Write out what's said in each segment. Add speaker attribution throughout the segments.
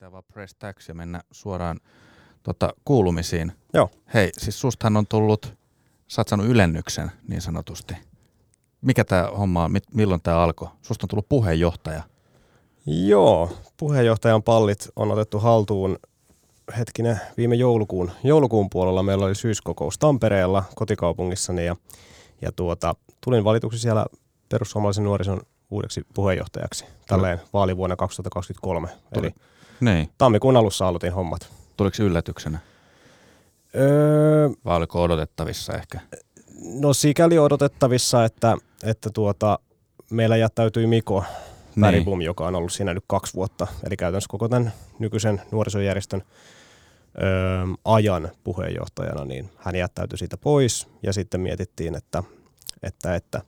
Speaker 1: pitää vaan press tax ja mennä suoraan tota, kuulumisiin.
Speaker 2: Joo.
Speaker 1: Hei, siis sustahan on tullut, sä oot saanut ylennyksen niin sanotusti. Mikä tämä homma on, milloin tämä alkoi? Susta on tullut puheenjohtaja.
Speaker 2: Joo, puheenjohtajan pallit on otettu haltuun hetkinen viime joulukuun, joulukuun puolella. Meillä oli syyskokous Tampereella kotikaupungissani ja, ja tuota, tulin valituksi siellä perussuomalaisen nuorison uudeksi puheenjohtajaksi tälleen vaalivuonna 2023. Tuli. Eli
Speaker 1: niin.
Speaker 2: tammikuun alussa aloitin hommat.
Speaker 1: Tuliko yllätyksenä?
Speaker 2: Öö,
Speaker 1: Vai oliko odotettavissa ehkä?
Speaker 2: No sikäli odotettavissa, että, että tuota, meillä jättäytyi Miko niin. joka on ollut siinä nyt kaksi vuotta. Eli käytännössä koko tämän nykyisen nuorisojärjestön öö, ajan puheenjohtajana, niin hän jättäytyi siitä pois. Ja sitten mietittiin, että, että, että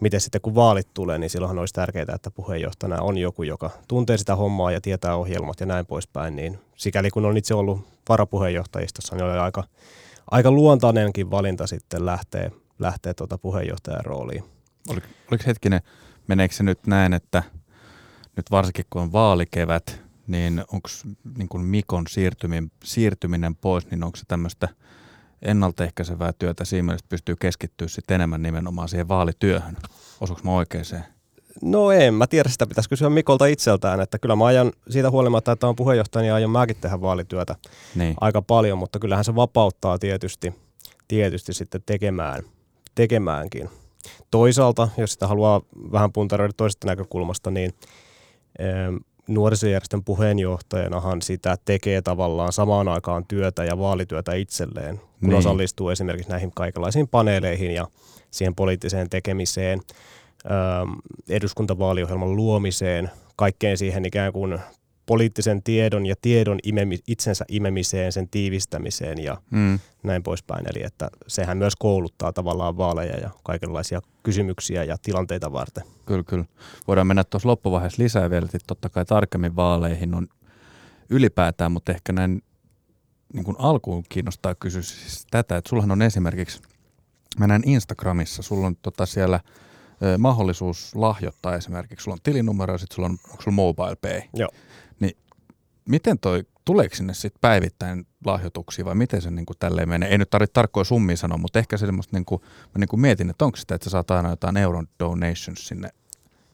Speaker 2: miten sitten kun vaalit tulee, niin silloinhan olisi tärkeää, että puheenjohtajana on joku, joka tuntee sitä hommaa ja tietää ohjelmat ja näin poispäin. Niin sikäli kun on itse ollut varapuheenjohtajistossa, niin oli aika, aika luontainenkin valinta sitten lähteä, lähteä tuota puheenjohtajan rooliin.
Speaker 1: Oliko, oliko hetkinen, meneekö se nyt näin, että nyt varsinkin kun on vaalikevät, niin onko niin Mikon siirtyminen, siirtyminen pois, niin onko se tämmöistä – ennaltaehkäisevää työtä siinä mielessä pystyy keskittyä sitten enemmän nimenomaan siihen vaalityöhön. Osuuko mä oikeeseen?
Speaker 2: No en, mä tiedä sitä pitäisi kysyä Mikolta itseltään, että kyllä mä ajan siitä huolimatta, että on puheenjohtaja, niin aion mäkin tehdä vaalityötä niin. aika paljon, mutta kyllähän se vapauttaa tietysti, tietysti sitten tekemään, tekemäänkin. Toisaalta, jos sitä haluaa vähän puntaroida toisesta näkökulmasta, niin nuorisojärjestön puheenjohtajanahan sitä tekee tavallaan samaan aikaan työtä ja vaalityötä itselleen, kun niin. osallistuu esimerkiksi näihin kaikenlaisiin paneeleihin ja siihen poliittiseen tekemiseen, eduskuntavaaliohjelman luomiseen, kaikkeen siihen ikään kuin poliittisen tiedon ja tiedon imemi, itsensä imemiseen, sen tiivistämiseen ja mm. näin poispäin. Eli että sehän myös kouluttaa tavallaan vaaleja ja kaikenlaisia kysymyksiä ja tilanteita varten.
Speaker 1: Kyllä, kyllä. Voidaan mennä tuossa loppuvaiheessa lisää vielä, että totta kai tarkemmin vaaleihin on ylipäätään, mutta ehkä näin niin kuin alkuun kiinnostaa kysyä siis tätä, että sullahan on esimerkiksi, mä näen Instagramissa, sulla on tota siellä mahdollisuus lahjoittaa esimerkiksi, sulla on tilinumero ja sitten sulla on, onko sulla mobile pay?
Speaker 2: Joo
Speaker 1: miten toi, tuleeko sinne sitten päivittäin lahjoituksia vai miten se niin kuin tälleen menee? Ei nyt tarvitse tarkkoja summia sanoa, mutta ehkä se semmoista, niin kuin, mä niin kuin mietin, että onko sitä, että sä saat aina jotain euron donations sinne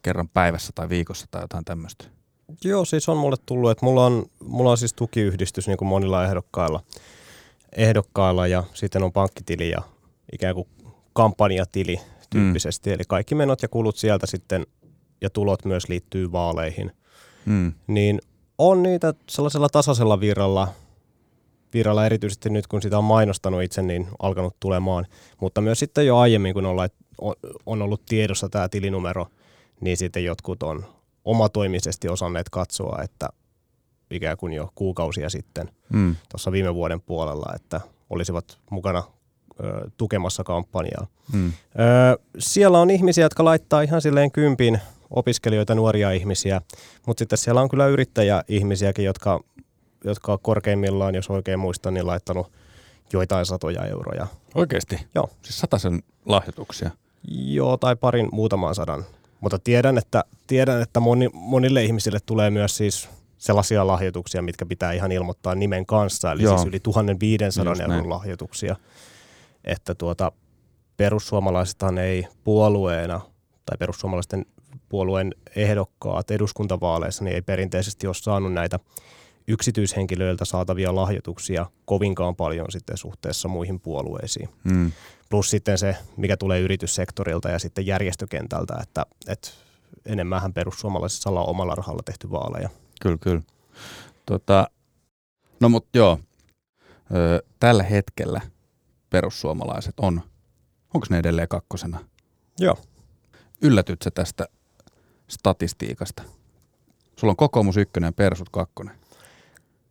Speaker 1: kerran päivässä tai viikossa tai jotain tämmöistä?
Speaker 2: Joo, siis on mulle tullut, että mulla on, mulla on siis tukiyhdistys niin kuin monilla ehdokkailla, ehdokkailla ja sitten on pankkitili ja ikään kuin kampanjatili tyyppisesti. Mm. Eli kaikki menot ja kulut sieltä sitten ja tulot myös liittyy vaaleihin. Mm. Niin on niitä sellaisella tasaisella virralla, virralla erityisesti nyt kun sitä on mainostanut itse, niin alkanut tulemaan. Mutta myös sitten jo aiemmin, kun olla, on ollut tiedossa tämä tilinumero, niin sitten jotkut on omatoimisesti osanneet katsoa, että ikään kuin jo kuukausia sitten mm. tuossa viime vuoden puolella, että olisivat mukana ö, tukemassa kampanjaa. Mm. Ö, siellä on ihmisiä, jotka laittaa ihan silleen kympin opiskelijoita, nuoria ihmisiä, mutta sitten siellä on kyllä yrittäjäihmisiäkin, jotka, jotka korkeimmillaan, jos oikein muistan, niin laittanut joitain satoja euroja.
Speaker 1: Oikeasti?
Speaker 2: Joo.
Speaker 1: Siis sataisen lahjoituksia?
Speaker 2: Joo, tai parin muutaman sadan. Mutta tiedän, että, tiedän, että moni, monille ihmisille tulee myös siis sellaisia lahjoituksia, mitkä pitää ihan ilmoittaa nimen kanssa, eli Joo. siis yli 1500 Just euron näin. lahjoituksia. Että tuota, perussuomalaisethan ei puolueena, tai perussuomalaisten puolueen ehdokkaat eduskuntavaaleissa niin ei perinteisesti ole saanut näitä yksityishenkilöiltä saatavia lahjoituksia kovinkaan paljon sitten suhteessa muihin puolueisiin. Mm. Plus sitten se, mikä tulee yrityssektorilta ja sitten järjestökentältä, että, että enemmän perussuomalaisissa ollaan omalla rahalla tehty vaaleja.
Speaker 1: Kyllä, kyllä. Tota, no mutta joo, ö, tällä hetkellä perussuomalaiset on, onko ne edelleen kakkosena?
Speaker 2: Joo.
Speaker 1: Yllätytkö tästä statistiikasta? Sulla on kokoomus ykkönen ja persut kakkonen.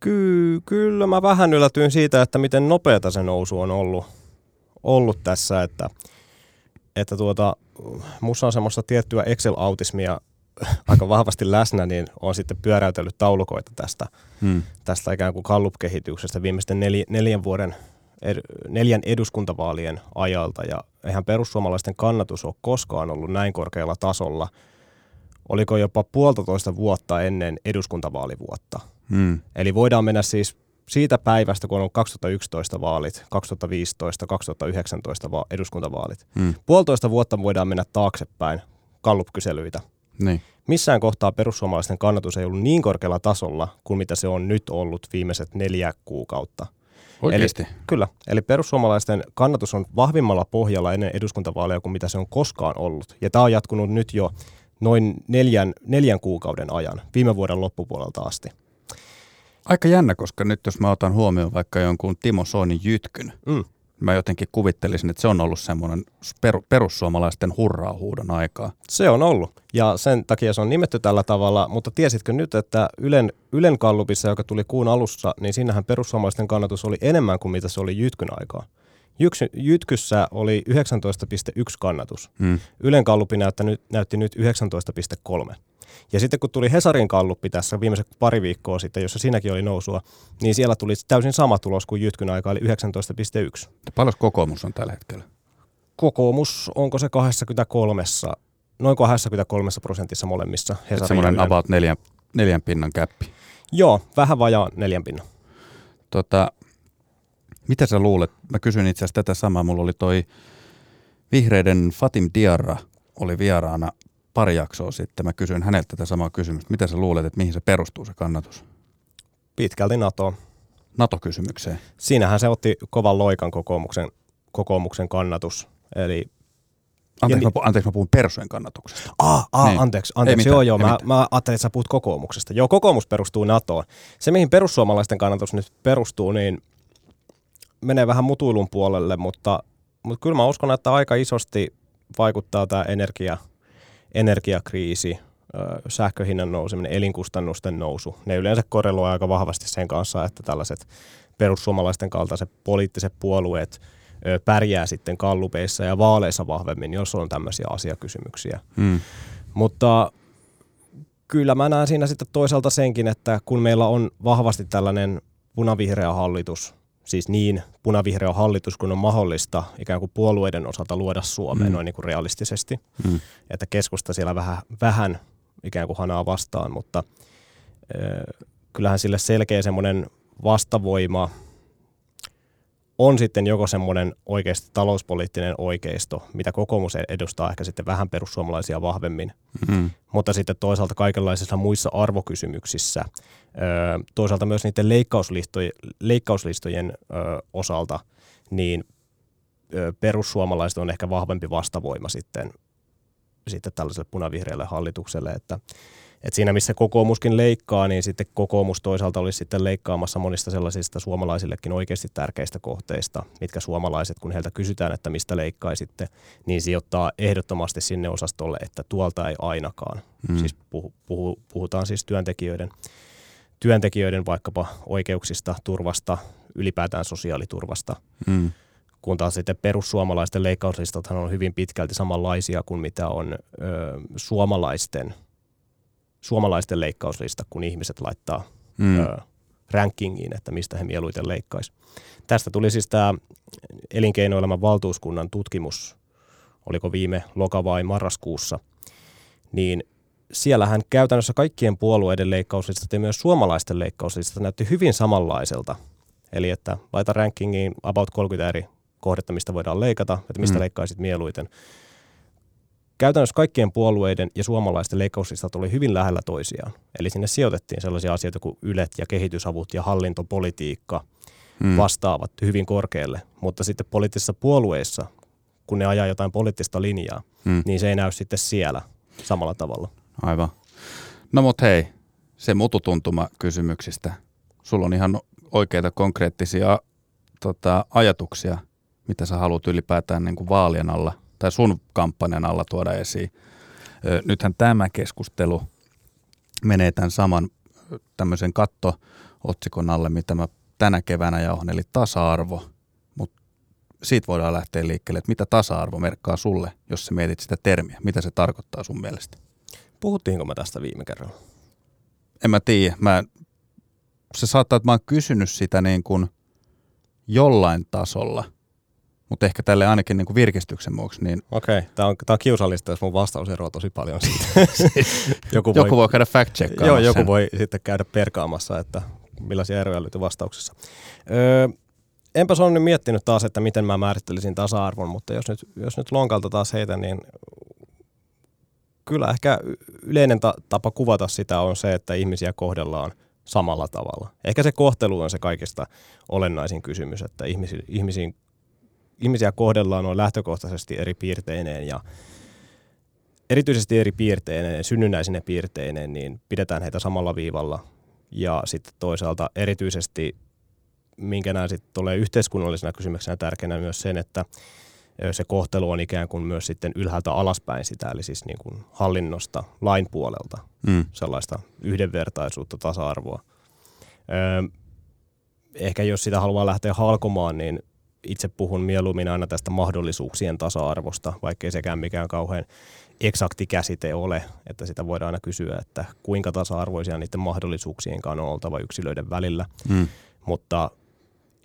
Speaker 2: Ky- kyllä mä vähän yllätyin siitä, että miten nopeata se nousu on ollut, ollut tässä, että, että tuota, mussa on semmoista tiettyä Excel-autismia aika vahvasti läsnä, niin on sitten pyöräytellyt taulukoita tästä, hmm. tästä ikään kuin Gallup-kehityksestä viimeisten nel, neljän vuoden neljän eduskuntavaalien ajalta. Ja eihän perussuomalaisten kannatus ole koskaan ollut näin korkealla tasolla – oliko jopa puolitoista vuotta ennen eduskuntavaalivuotta. Mm. Eli voidaan mennä siis siitä päivästä, kun on 2011 vaalit, 2015, 2019 va- eduskuntavaalit. Mm. Puolitoista vuotta voidaan mennä taaksepäin kallupkyselyitä. Niin. Missään kohtaa perussuomalaisten kannatus ei ollut niin korkealla tasolla kuin mitä se on nyt ollut viimeiset neljä kuukautta.
Speaker 1: Oikeasti?
Speaker 2: Eli, kyllä. Eli perussuomalaisten kannatus on vahvimmalla pohjalla ennen eduskuntavaaleja kuin mitä se on koskaan ollut. Ja tämä on jatkunut nyt jo noin neljän, neljän kuukauden ajan, viime vuoden loppupuolelta asti.
Speaker 1: Aika jännä, koska nyt jos mä otan huomioon vaikka jonkun Timo Soinin jytkyn, mm. mä jotenkin kuvittelisin, että se on ollut semmoinen per, perussuomalaisten hurraahuudon aikaa.
Speaker 2: Se on ollut, ja sen takia se on nimetty tällä tavalla, mutta tiesitkö nyt, että Ylen, Ylen kallupissa, joka tuli kuun alussa, niin siinähän perussuomalaisten kannatus oli enemmän kuin mitä se oli jytkyn aikaa. Jyksy, jytkyssä oli 19,1 kannatus. Hmm. Ylen kallupi näytti, näytti nyt 19,3. Ja sitten kun tuli Hesarin kalluppi tässä viimeiset pari viikkoa sitten, jossa siinäkin oli nousua, niin siellä tuli täysin sama tulos kuin Jytkyn aika, eli 19,1.
Speaker 1: Paljon kokoomus on tällä hetkellä?
Speaker 2: Kokoomus, onko se 23, noin 23 prosentissa molemmissa
Speaker 1: Hesarin Semmoinen about neljän, neljän pinnan käppi.
Speaker 2: Joo, vähän vajaa neljän pinnan.
Speaker 1: Tota, mitä sä luulet? Mä kysyin itse asiassa tätä samaa. Mulla oli toi vihreiden Fatim Diarra oli vieraana pari jaksoa sitten. Mä kysyin häneltä tätä samaa kysymystä. Mitä sä luulet, että mihin se perustuu se kannatus?
Speaker 2: Pitkälti NATO.
Speaker 1: NATO-kysymykseen.
Speaker 2: Siinähän se otti kovan loikan kokoomuksen, kokoomuksen kannatus. Eli
Speaker 1: Anteeksi, mä, anteeksi, mä puhun persojen kannatuksesta.
Speaker 2: Ah, ah niin. anteeksi, anteeksi. Mitään, joo, joo, mä, mä ajattelin, että sä puhut kokoomuksesta. Joo, kokoomus perustuu NATOon. Se, mihin perussuomalaisten kannatus nyt perustuu, niin menee vähän mutuilun puolelle, mutta, mutta kyllä mä uskon, että aika isosti vaikuttaa tämä energia, energiakriisi, sähköhinnan nouseminen, elinkustannusten nousu. Ne yleensä korreloivat aika vahvasti sen kanssa, että tällaiset perussuomalaisten kaltaiset poliittiset puolueet pärjää sitten kallupeissa ja vaaleissa vahvemmin, jos on tämmöisiä asiakysymyksiä. Hmm. Mutta kyllä mä näen siinä sitten toisaalta senkin, että kun meillä on vahvasti tällainen punavihreä hallitus, siis niin punavihreä hallitus kun on mahdollista ikään kuin puolueiden osalta luoda Suomeen mm. noin niin kuin realistisesti. Mm. Että keskusta siellä vähän, vähän ikään kuin hanaa vastaan, mutta äh, kyllähän sille selkeä semmoinen vastavoima on sitten joko semmoinen oikeasti talouspoliittinen oikeisto, mitä kokoomus edustaa ehkä sitten vähän perussuomalaisia vahvemmin, mm. mutta sitten toisaalta kaikenlaisissa muissa arvokysymyksissä, toisaalta myös niiden leikkauslistojen, leikkauslistojen osalta, niin perussuomalaiset on ehkä vahvempi vastavoima sitten, sitten tällaiselle punavihreälle hallitukselle, että et siinä missä kokoomuskin leikkaa, niin sitten kokoomus toisaalta olisi sitten leikkaamassa monista sellaisista suomalaisillekin oikeasti tärkeistä kohteista, mitkä suomalaiset, kun heiltä kysytään, että mistä leikkaisitte, niin sijoittaa ehdottomasti sinne osastolle, että tuolta ei ainakaan. Mm. Siis puhu, puhu, puhutaan siis työntekijöiden, työntekijöiden vaikkapa oikeuksista, turvasta, ylipäätään sosiaaliturvasta. Mm kun taas sitten perussuomalaisten leikkauslistathan on hyvin pitkälti samanlaisia kuin mitä on ö, suomalaisten suomalaisten leikkauslista, kun ihmiset laittaa mm. ö, rankingiin, että mistä he mieluiten leikkaisi. Tästä tuli siis tämä elinkeinoelämän valtuuskunnan tutkimus, oliko viime loka- vai marraskuussa, niin siellähän käytännössä kaikkien puolueiden leikkauslistat ja myös suomalaisten leikkauslistat näytti hyvin samanlaiselta. Eli että laita rankingiin about 30 eri kohdetta, mistä voidaan leikata, että mistä mm. leikkaisit mieluiten käytännössä kaikkien puolueiden ja suomalaisten leikkauslistat oli hyvin lähellä toisiaan. Eli sinne sijoitettiin sellaisia asioita kuin ylet ja kehitysavut ja hallintopolitiikka mm. vastaavat hyvin korkealle. Mutta sitten poliittisissa puolueissa, kun ne ajaa jotain poliittista linjaa, mm. niin se ei näy sitten siellä samalla tavalla.
Speaker 1: Aivan. No mut hei, se mututuntuma kysymyksistä. Sulla on ihan oikeita konkreettisia tota, ajatuksia, mitä sä haluat ylipäätään niin kuin vaalien alla – tai sun kampanjan alla tuoda esiin. Nythän tämä keskustelu menee tämän saman tämmöisen katto-otsikon alle, mitä mä tänä keväänä jauhan, eli tasa-arvo. Mutta siitä voidaan lähteä liikkeelle, että mitä tasa-arvo merkkaa sulle, jos sä mietit sitä termiä. Mitä se tarkoittaa sun mielestä?
Speaker 2: Puhuttiinko mä tästä viime kerralla?
Speaker 1: En mä tiedä. Mä, se saattaa, että mä oon kysynyt sitä niin kuin jollain tasolla – Mutta ehkä tälle ainakin niin kuin virkistyksen vuoksi. Niin...
Speaker 2: Okei, okay. tämä on, tää on kiusallista, jos mun vastaus eroaa tosi paljon siitä.
Speaker 1: joku, voi, joku voi käydä fact
Speaker 2: Joo, joku sen. voi sitten käydä perkaamassa, että millaisia eroja löytyy vastauksessa. Öö, enpä ole nyt miettinyt taas, että miten mä määrittelisin tasa-arvon, mutta jos nyt, jos nyt lonkalta taas heitä, niin kyllä ehkä yleinen ta- tapa kuvata sitä on se, että ihmisiä kohdellaan samalla tavalla. Ehkä se kohtelu on se kaikista olennaisin kysymys, että ihmisi, ihmisiin, ihmisiä kohdellaan on lähtökohtaisesti eri piirteineen ja erityisesti eri piirteineen, synnynnäisine piirteineen, niin pidetään heitä samalla viivalla. Ja sitten toisaalta erityisesti, minkä näin sitten tulee yhteiskunnallisena kysymyksenä tärkeänä myös sen, että se kohtelu on ikään kuin myös sitten ylhäältä alaspäin sitä, eli siis niin kuin hallinnosta, lain puolelta, mm. sellaista yhdenvertaisuutta, tasa-arvoa. Öö, ehkä jos sitä haluaa lähteä halkomaan, niin itse puhun mieluummin aina tästä mahdollisuuksien tasa-arvosta, vaikkei sekään mikään kauhean eksakti käsite ole, että sitä voidaan aina kysyä, että kuinka tasa-arvoisia niiden mahdollisuuksien on oltava yksilöiden välillä. Mm. Mutta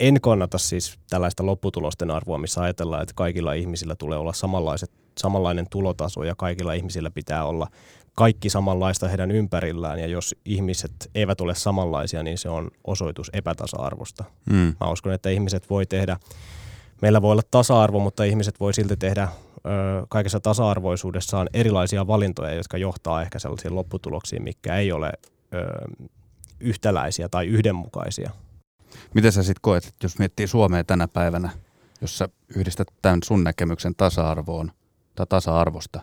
Speaker 2: en kannata siis tällaista lopputulosten arvoa, missä ajatellaan, että kaikilla ihmisillä tulee olla samanlaiset, samanlainen tulotaso ja kaikilla ihmisillä pitää olla kaikki samanlaista heidän ympärillään ja jos ihmiset eivät ole samanlaisia, niin se on osoitus epätasa-arvosta. Mm. Mä uskon, että ihmiset voi tehdä, meillä voi olla tasa-arvo, mutta ihmiset voi silti tehdä ö, kaikessa tasa-arvoisuudessaan erilaisia valintoja, jotka johtaa ehkä sellaisiin lopputuloksiin, mikä ei ole ö, yhtäläisiä tai yhdenmukaisia.
Speaker 1: Miten sä sitten koet, että jos miettii Suomea tänä päivänä, jossa yhdistät tämän sun näkemyksen tasa-arvoon tai tasa-arvosta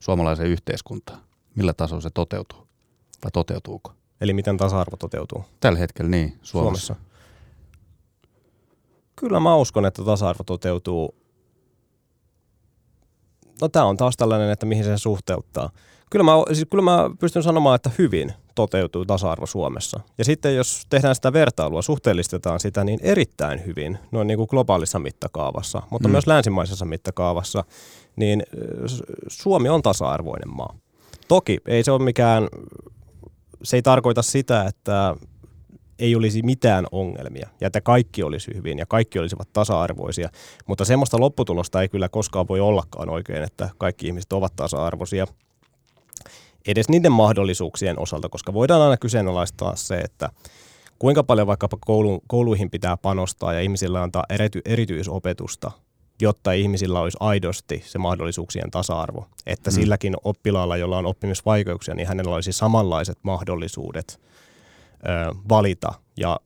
Speaker 1: suomalaiseen yhteiskuntaan, millä tasolla se toteutuu vai toteutuuko?
Speaker 2: Eli miten tasa-arvo toteutuu?
Speaker 1: Tällä hetkellä niin, Suomessa. Suomessa.
Speaker 2: Kyllä mä uskon, että tasa-arvo toteutuu. No tämä on taas tällainen, että mihin se suhteuttaa. Kyllä mä, siis kyllä mä pystyn sanomaan, että hyvin toteutuu tasa-arvo Suomessa. Ja sitten jos tehdään sitä vertailua, suhteellistetaan sitä, niin erittäin hyvin noin niin kuin globaalissa mittakaavassa, mutta mm. myös länsimaisessa mittakaavassa, niin Suomi on tasa-arvoinen maa. Toki ei se ole mikään, se ei tarkoita sitä, että ei olisi mitään ongelmia ja että kaikki olisi hyvin ja kaikki olisivat tasa-arvoisia, mutta semmoista lopputulosta ei kyllä koskaan voi ollakaan oikein, että kaikki ihmiset ovat tasa-arvoisia – edes niiden mahdollisuuksien osalta, koska voidaan aina kyseenalaistaa se, että kuinka paljon vaikkapa koulu, kouluihin pitää panostaa ja ihmisillä antaa erity, erityisopetusta, jotta ihmisillä olisi aidosti se mahdollisuuksien tasa-arvo. Että mm. silläkin oppilaalla, jolla on oppimisvaikeuksia, niin hänellä olisi samanlaiset mahdollisuudet ö, valita ja,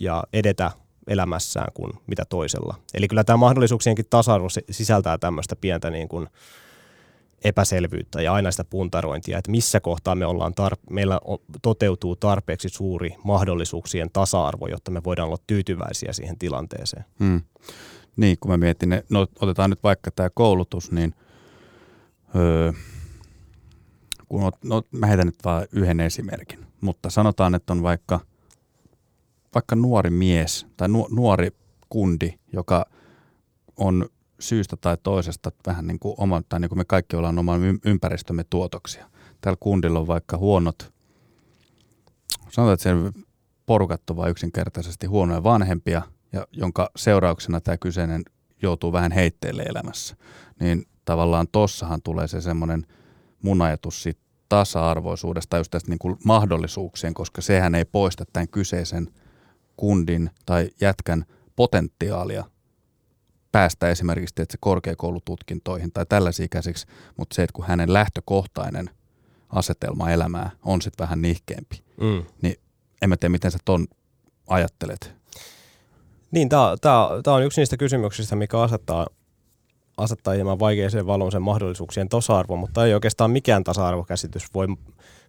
Speaker 2: ja edetä elämässään kuin mitä toisella. Eli kyllä tämä mahdollisuuksienkin tasa-arvo sisältää tämmöistä pientä niin kuin, epäselvyyttä ja aina sitä puntarointia, että missä kohtaa me ollaan tar- meillä toteutuu tarpeeksi suuri mahdollisuuksien tasa-arvo, jotta me voidaan olla tyytyväisiä siihen tilanteeseen. Hmm.
Speaker 1: Niin, kun mä mietin, no otetaan nyt vaikka tämä koulutus, niin öö, kun no, mä heitän nyt vain yhden esimerkin, mutta sanotaan, että on vaikka, vaikka nuori mies tai nu, nuori kundi, joka on syystä tai toisesta vähän niin kuin oma, tai niin kuin me kaikki ollaan oman ympäristömme tuotoksia. Tällä kundilla on vaikka huonot, sanotaan, että sen porukat on vain yksinkertaisesti huonoja vanhempia, ja jonka seurauksena tämä kyseinen joutuu vähän heitteelle elämässä. Niin tavallaan tossahan tulee se semmoinen mun ajatus siitä tasa-arvoisuudesta, just tästä niin kuin mahdollisuuksien, koska sehän ei poista tämän kyseisen kundin tai jätkän potentiaalia päästä esimerkiksi että se korkeakoulututkintoihin tai tällaisia käsiksi, mutta se, että kun hänen lähtökohtainen asetelma elämää on sitten vähän nihkeämpi, mm. niin en mä tiedä, miten sä ton ajattelet.
Speaker 2: Niin, tämä on yksi niistä kysymyksistä, mikä asettaa, asettaa hieman vaikeaseen valon sen mahdollisuuksien tasa-arvo, mutta ei oikeastaan mikään tasa-arvokäsitys voi,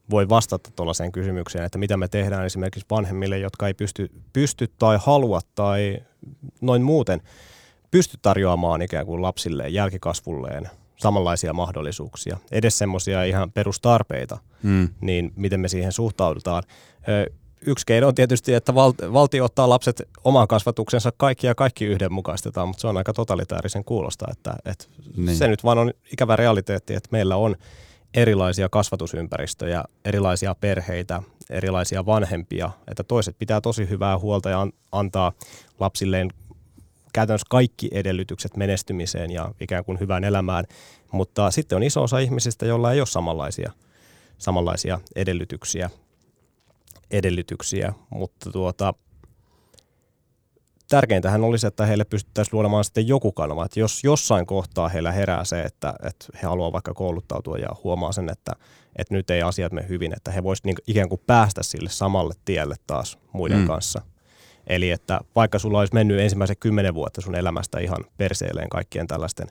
Speaker 2: voi vastata tuollaiseen kysymykseen, että mitä me tehdään esimerkiksi vanhemmille, jotka ei pysty, pysty tai halua tai noin muuten – pysty tarjoamaan ikään kuin lapsilleen, jälkikasvulleen samanlaisia mahdollisuuksia, edes semmoisia ihan perustarpeita, mm. niin miten me siihen suhtaudutaan. Yksi keino on tietysti, että val- valtio ottaa lapset oman kasvatuksensa kaikki ja kaikki yhdenmukaistetaan, mutta se on aika totalitaarisen kuulosta, että, että niin. se nyt vaan on ikävä realiteetti, että meillä on erilaisia kasvatusympäristöjä, erilaisia perheitä, erilaisia vanhempia, että toiset pitää tosi hyvää huolta ja antaa lapsilleen käytännössä kaikki edellytykset menestymiseen ja ikään kuin hyvään elämään, mutta sitten on iso osa ihmisistä, joilla ei ole samanlaisia, samanlaisia edellytyksiä, edellytyksiä mutta tuota, tärkeintähän olisi, että heille pystyttäisiin luomaan sitten joku kanava. Että jos jossain kohtaa heillä herää se, että, että he haluavat vaikka kouluttautua ja huomaa sen, että, että nyt ei asiat mene hyvin, että he voisivat niin ikään kuin päästä sille samalle tielle taas muiden mm. kanssa. Eli että vaikka sulla olisi mennyt ensimmäiset kymmenen vuotta sun elämästä ihan perseelleen kaikkien tällaisten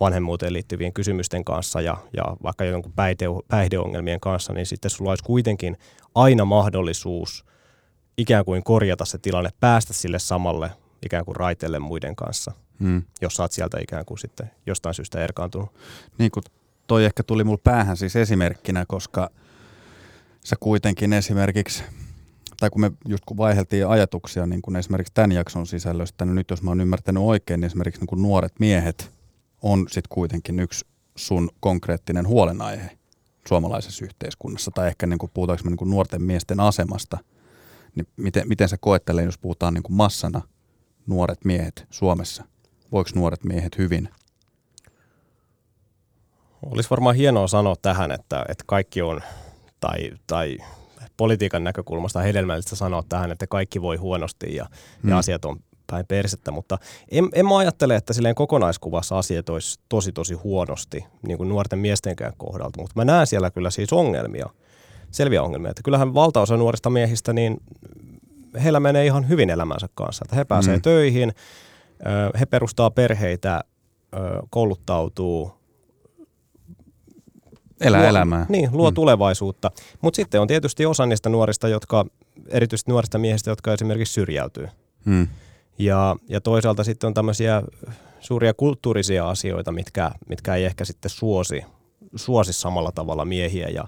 Speaker 2: vanhemmuuteen liittyvien kysymysten kanssa ja, ja vaikka jonkun päihde, päihdeongelmien kanssa, niin sitten sulla olisi kuitenkin aina mahdollisuus ikään kuin korjata se tilanne, päästä sille samalle ikään kuin raiteelle muiden kanssa, hmm. jos sä oot sieltä ikään kuin sitten jostain syystä erkaantunut.
Speaker 1: Niin kuin toi ehkä tuli mulle päähän siis esimerkkinä, koska sä kuitenkin esimerkiksi – tai kun me just kun vaiheltiin ajatuksia niin kuin esimerkiksi tämän jakson sisällöstä, niin nyt jos mä oon ymmärtänyt oikein, niin esimerkiksi niin nuoret miehet on sitten kuitenkin yksi sun konkreettinen huolenaihe suomalaisessa yhteiskunnassa, tai ehkä niin kuin puhutaanko me niin nuorten miesten asemasta, niin miten, miten sä koettelee, jos puhutaan niin massana nuoret miehet Suomessa? Voiko nuoret miehet hyvin?
Speaker 2: Olisi varmaan hienoa sanoa tähän, että, että kaikki on, tai, tai politiikan näkökulmasta hedelmällistä sanoa tähän, että kaikki voi huonosti ja, mm. ja asiat on päin persettä, mutta en, en mä ajattele, että silleen kokonaiskuvassa asiat olisi tosi tosi huonosti, niin kuin nuorten miestenkään kohdalta, mutta mä näen siellä kyllä siis ongelmia, selviä ongelmia, että kyllähän valtaosa nuorista miehistä, niin heillä menee ihan hyvin elämänsä kanssa, että he pääsee mm. töihin, he perustaa perheitä, kouluttautuu,
Speaker 1: Elää
Speaker 2: luo,
Speaker 1: elämää.
Speaker 2: Niin, luo mm. tulevaisuutta. Mutta sitten on tietysti osa niistä nuorista, jotka, erityisesti nuorista miehistä, jotka esimerkiksi syrjäytyy. Mm. Ja, ja toisaalta sitten on tämmöisiä suuria kulttuurisia asioita, mitkä, mitkä ei ehkä sitten suosi, suosi samalla tavalla miehiä ja,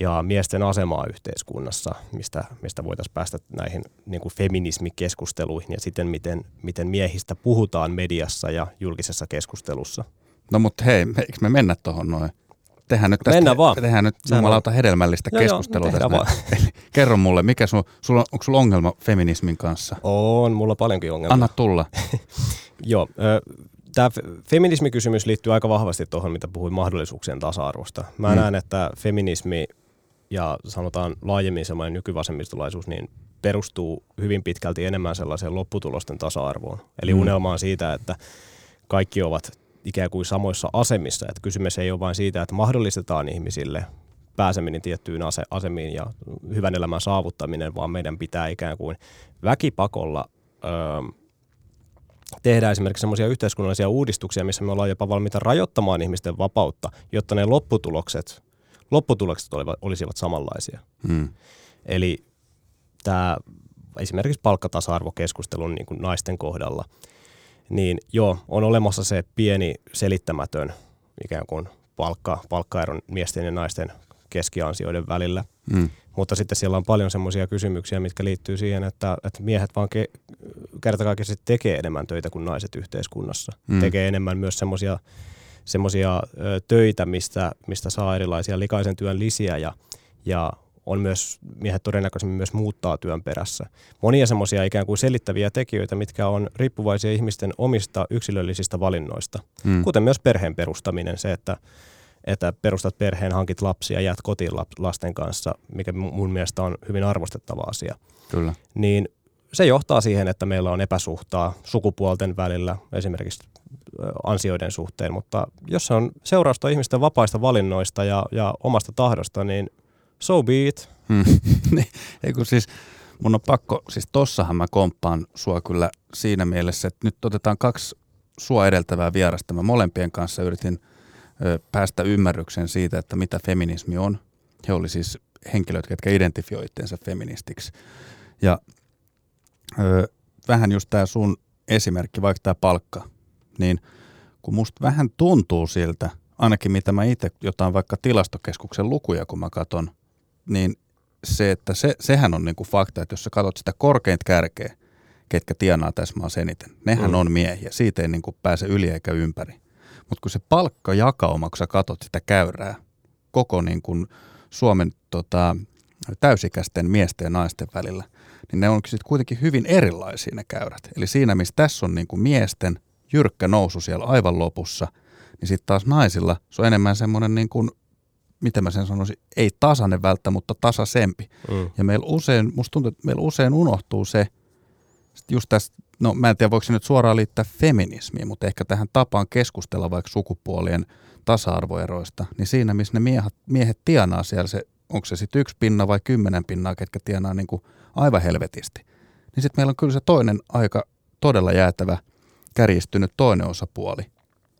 Speaker 2: ja miesten asemaa yhteiskunnassa, mistä, mistä voitaisiin päästä näihin niin kuin feminismikeskusteluihin ja sitten miten, miten miehistä puhutaan mediassa ja julkisessa keskustelussa.
Speaker 1: No mutta hei, eikö me mennä tuohon noin? Tehdään nyt tästä,
Speaker 2: Mennään vaan.
Speaker 1: Tehdään nyt jumalauta hedelmällistä joo, keskustelua joo, tästä. Eli kerro mulle, mikä sun, sulla, onko sulla ongelma feminismin kanssa?
Speaker 2: On, mulla paljonkin ongelmia.
Speaker 1: Anna tulla.
Speaker 2: joo, tämä feminismikysymys liittyy aika vahvasti tuohon, mitä puhuin mahdollisuuksien tasa-arvosta. Mä hmm. näen, että feminismi ja sanotaan laajemmin semmoinen nykyvasemmistolaisuus, niin perustuu hyvin pitkälti enemmän sellaiseen lopputulosten tasa-arvoon. Eli hmm. unelmaan siitä, että kaikki ovat ikään kuin samoissa asemissa. Että kysymys ei ole vain siitä, että mahdollistetaan ihmisille pääseminen tiettyyn ase- asemiin ja hyvän elämän saavuttaminen, vaan meidän pitää ikään kuin väkipakolla öö, tehdä esimerkiksi sellaisia yhteiskunnallisia uudistuksia, missä me ollaan jopa valmiita rajoittamaan ihmisten vapautta, jotta ne lopputulokset, lopputulokset olivat, olisivat samanlaisia. Hmm. Eli tämä esimerkiksi palkkatasa-arvokeskustelun niin kuin naisten kohdalla – niin joo, on olemassa se pieni selittämätön ikään kuin palkka, palkkaeron miesten ja naisten keskiansioiden välillä. Mm. Mutta sitten siellä on paljon semmoisia kysymyksiä, mitkä liittyy siihen, että, että miehet vaan ke, kertakaikkisesti tekee enemmän töitä kuin naiset yhteiskunnassa. Mm. Tekee enemmän myös semmoisia semmoisia töitä, mistä, mistä saa erilaisia likaisen työn lisiä ja, ja on myös, miehet todennäköisemmin myös muuttaa työn perässä. Monia semmoisia ikään kuin selittäviä tekijöitä, mitkä on riippuvaisia ihmisten omista yksilöllisistä valinnoista, mm. kuten myös perheen perustaminen, se, että että perustat perheen, hankit lapsia, jäät kotiin lasten kanssa, mikä mun mielestä on hyvin arvostettava asia.
Speaker 1: Kyllä.
Speaker 2: Niin se johtaa siihen, että meillä on epäsuhtaa sukupuolten välillä, esimerkiksi ansioiden suhteen, mutta jos se on seurausta ihmisten vapaista valinnoista ja, ja omasta tahdosta, niin so be it. Hmm.
Speaker 1: Ei kun siis mun on pakko, siis tossahan mä komppaan sua kyllä siinä mielessä, että nyt otetaan kaksi sua edeltävää vierasta. Mä molempien kanssa yritin ö, päästä ymmärrykseen siitä, että mitä feminismi on. He oli siis henkilöt, jotka identifioivat itseensä feministiksi. Ja ö, vähän just tämä sun esimerkki, vaikka tämä palkka, niin kun musta vähän tuntuu siltä, ainakin mitä mä itse jotain vaikka tilastokeskuksen lukuja, kun mä katson – niin se, että se, sehän on niin kuin fakta, että jos sä katsot sitä korkeinta kärkeä, ketkä tienaa tässä maassa eniten, nehän mm. on miehiä. Siitä ei niin kuin pääse yli eikä ympäri. Mutta kun se palkka jakauma, kun sä katsot sitä käyrää, koko niin kuin Suomen tota, täysikäisten miesten ja naisten välillä, niin ne on sitten kuitenkin hyvin erilaisia ne käyrät. Eli siinä, missä tässä on niin kuin miesten jyrkkä nousu siellä aivan lopussa, niin sitten taas naisilla se on enemmän semmoinen niin kuin, miten mä sen sanoisin, ei tasainen välttä, mutta tasaisempi. Mm. Ja meillä usein, musta tuntuu, että meillä usein unohtuu se, just tästä, no mä en tiedä voiko se nyt suoraan liittää feminismiin, mutta ehkä tähän tapaan keskustella vaikka sukupuolien tasa-arvoeroista, niin siinä missä ne miehet, miehet tienaa siellä se, onko se sitten yksi pinna vai kymmenen pinnaa, ketkä tienaa niin kuin aivan helvetisti, niin sitten meillä on kyllä se toinen aika todella jäätävä, kärjistynyt toinen osapuoli.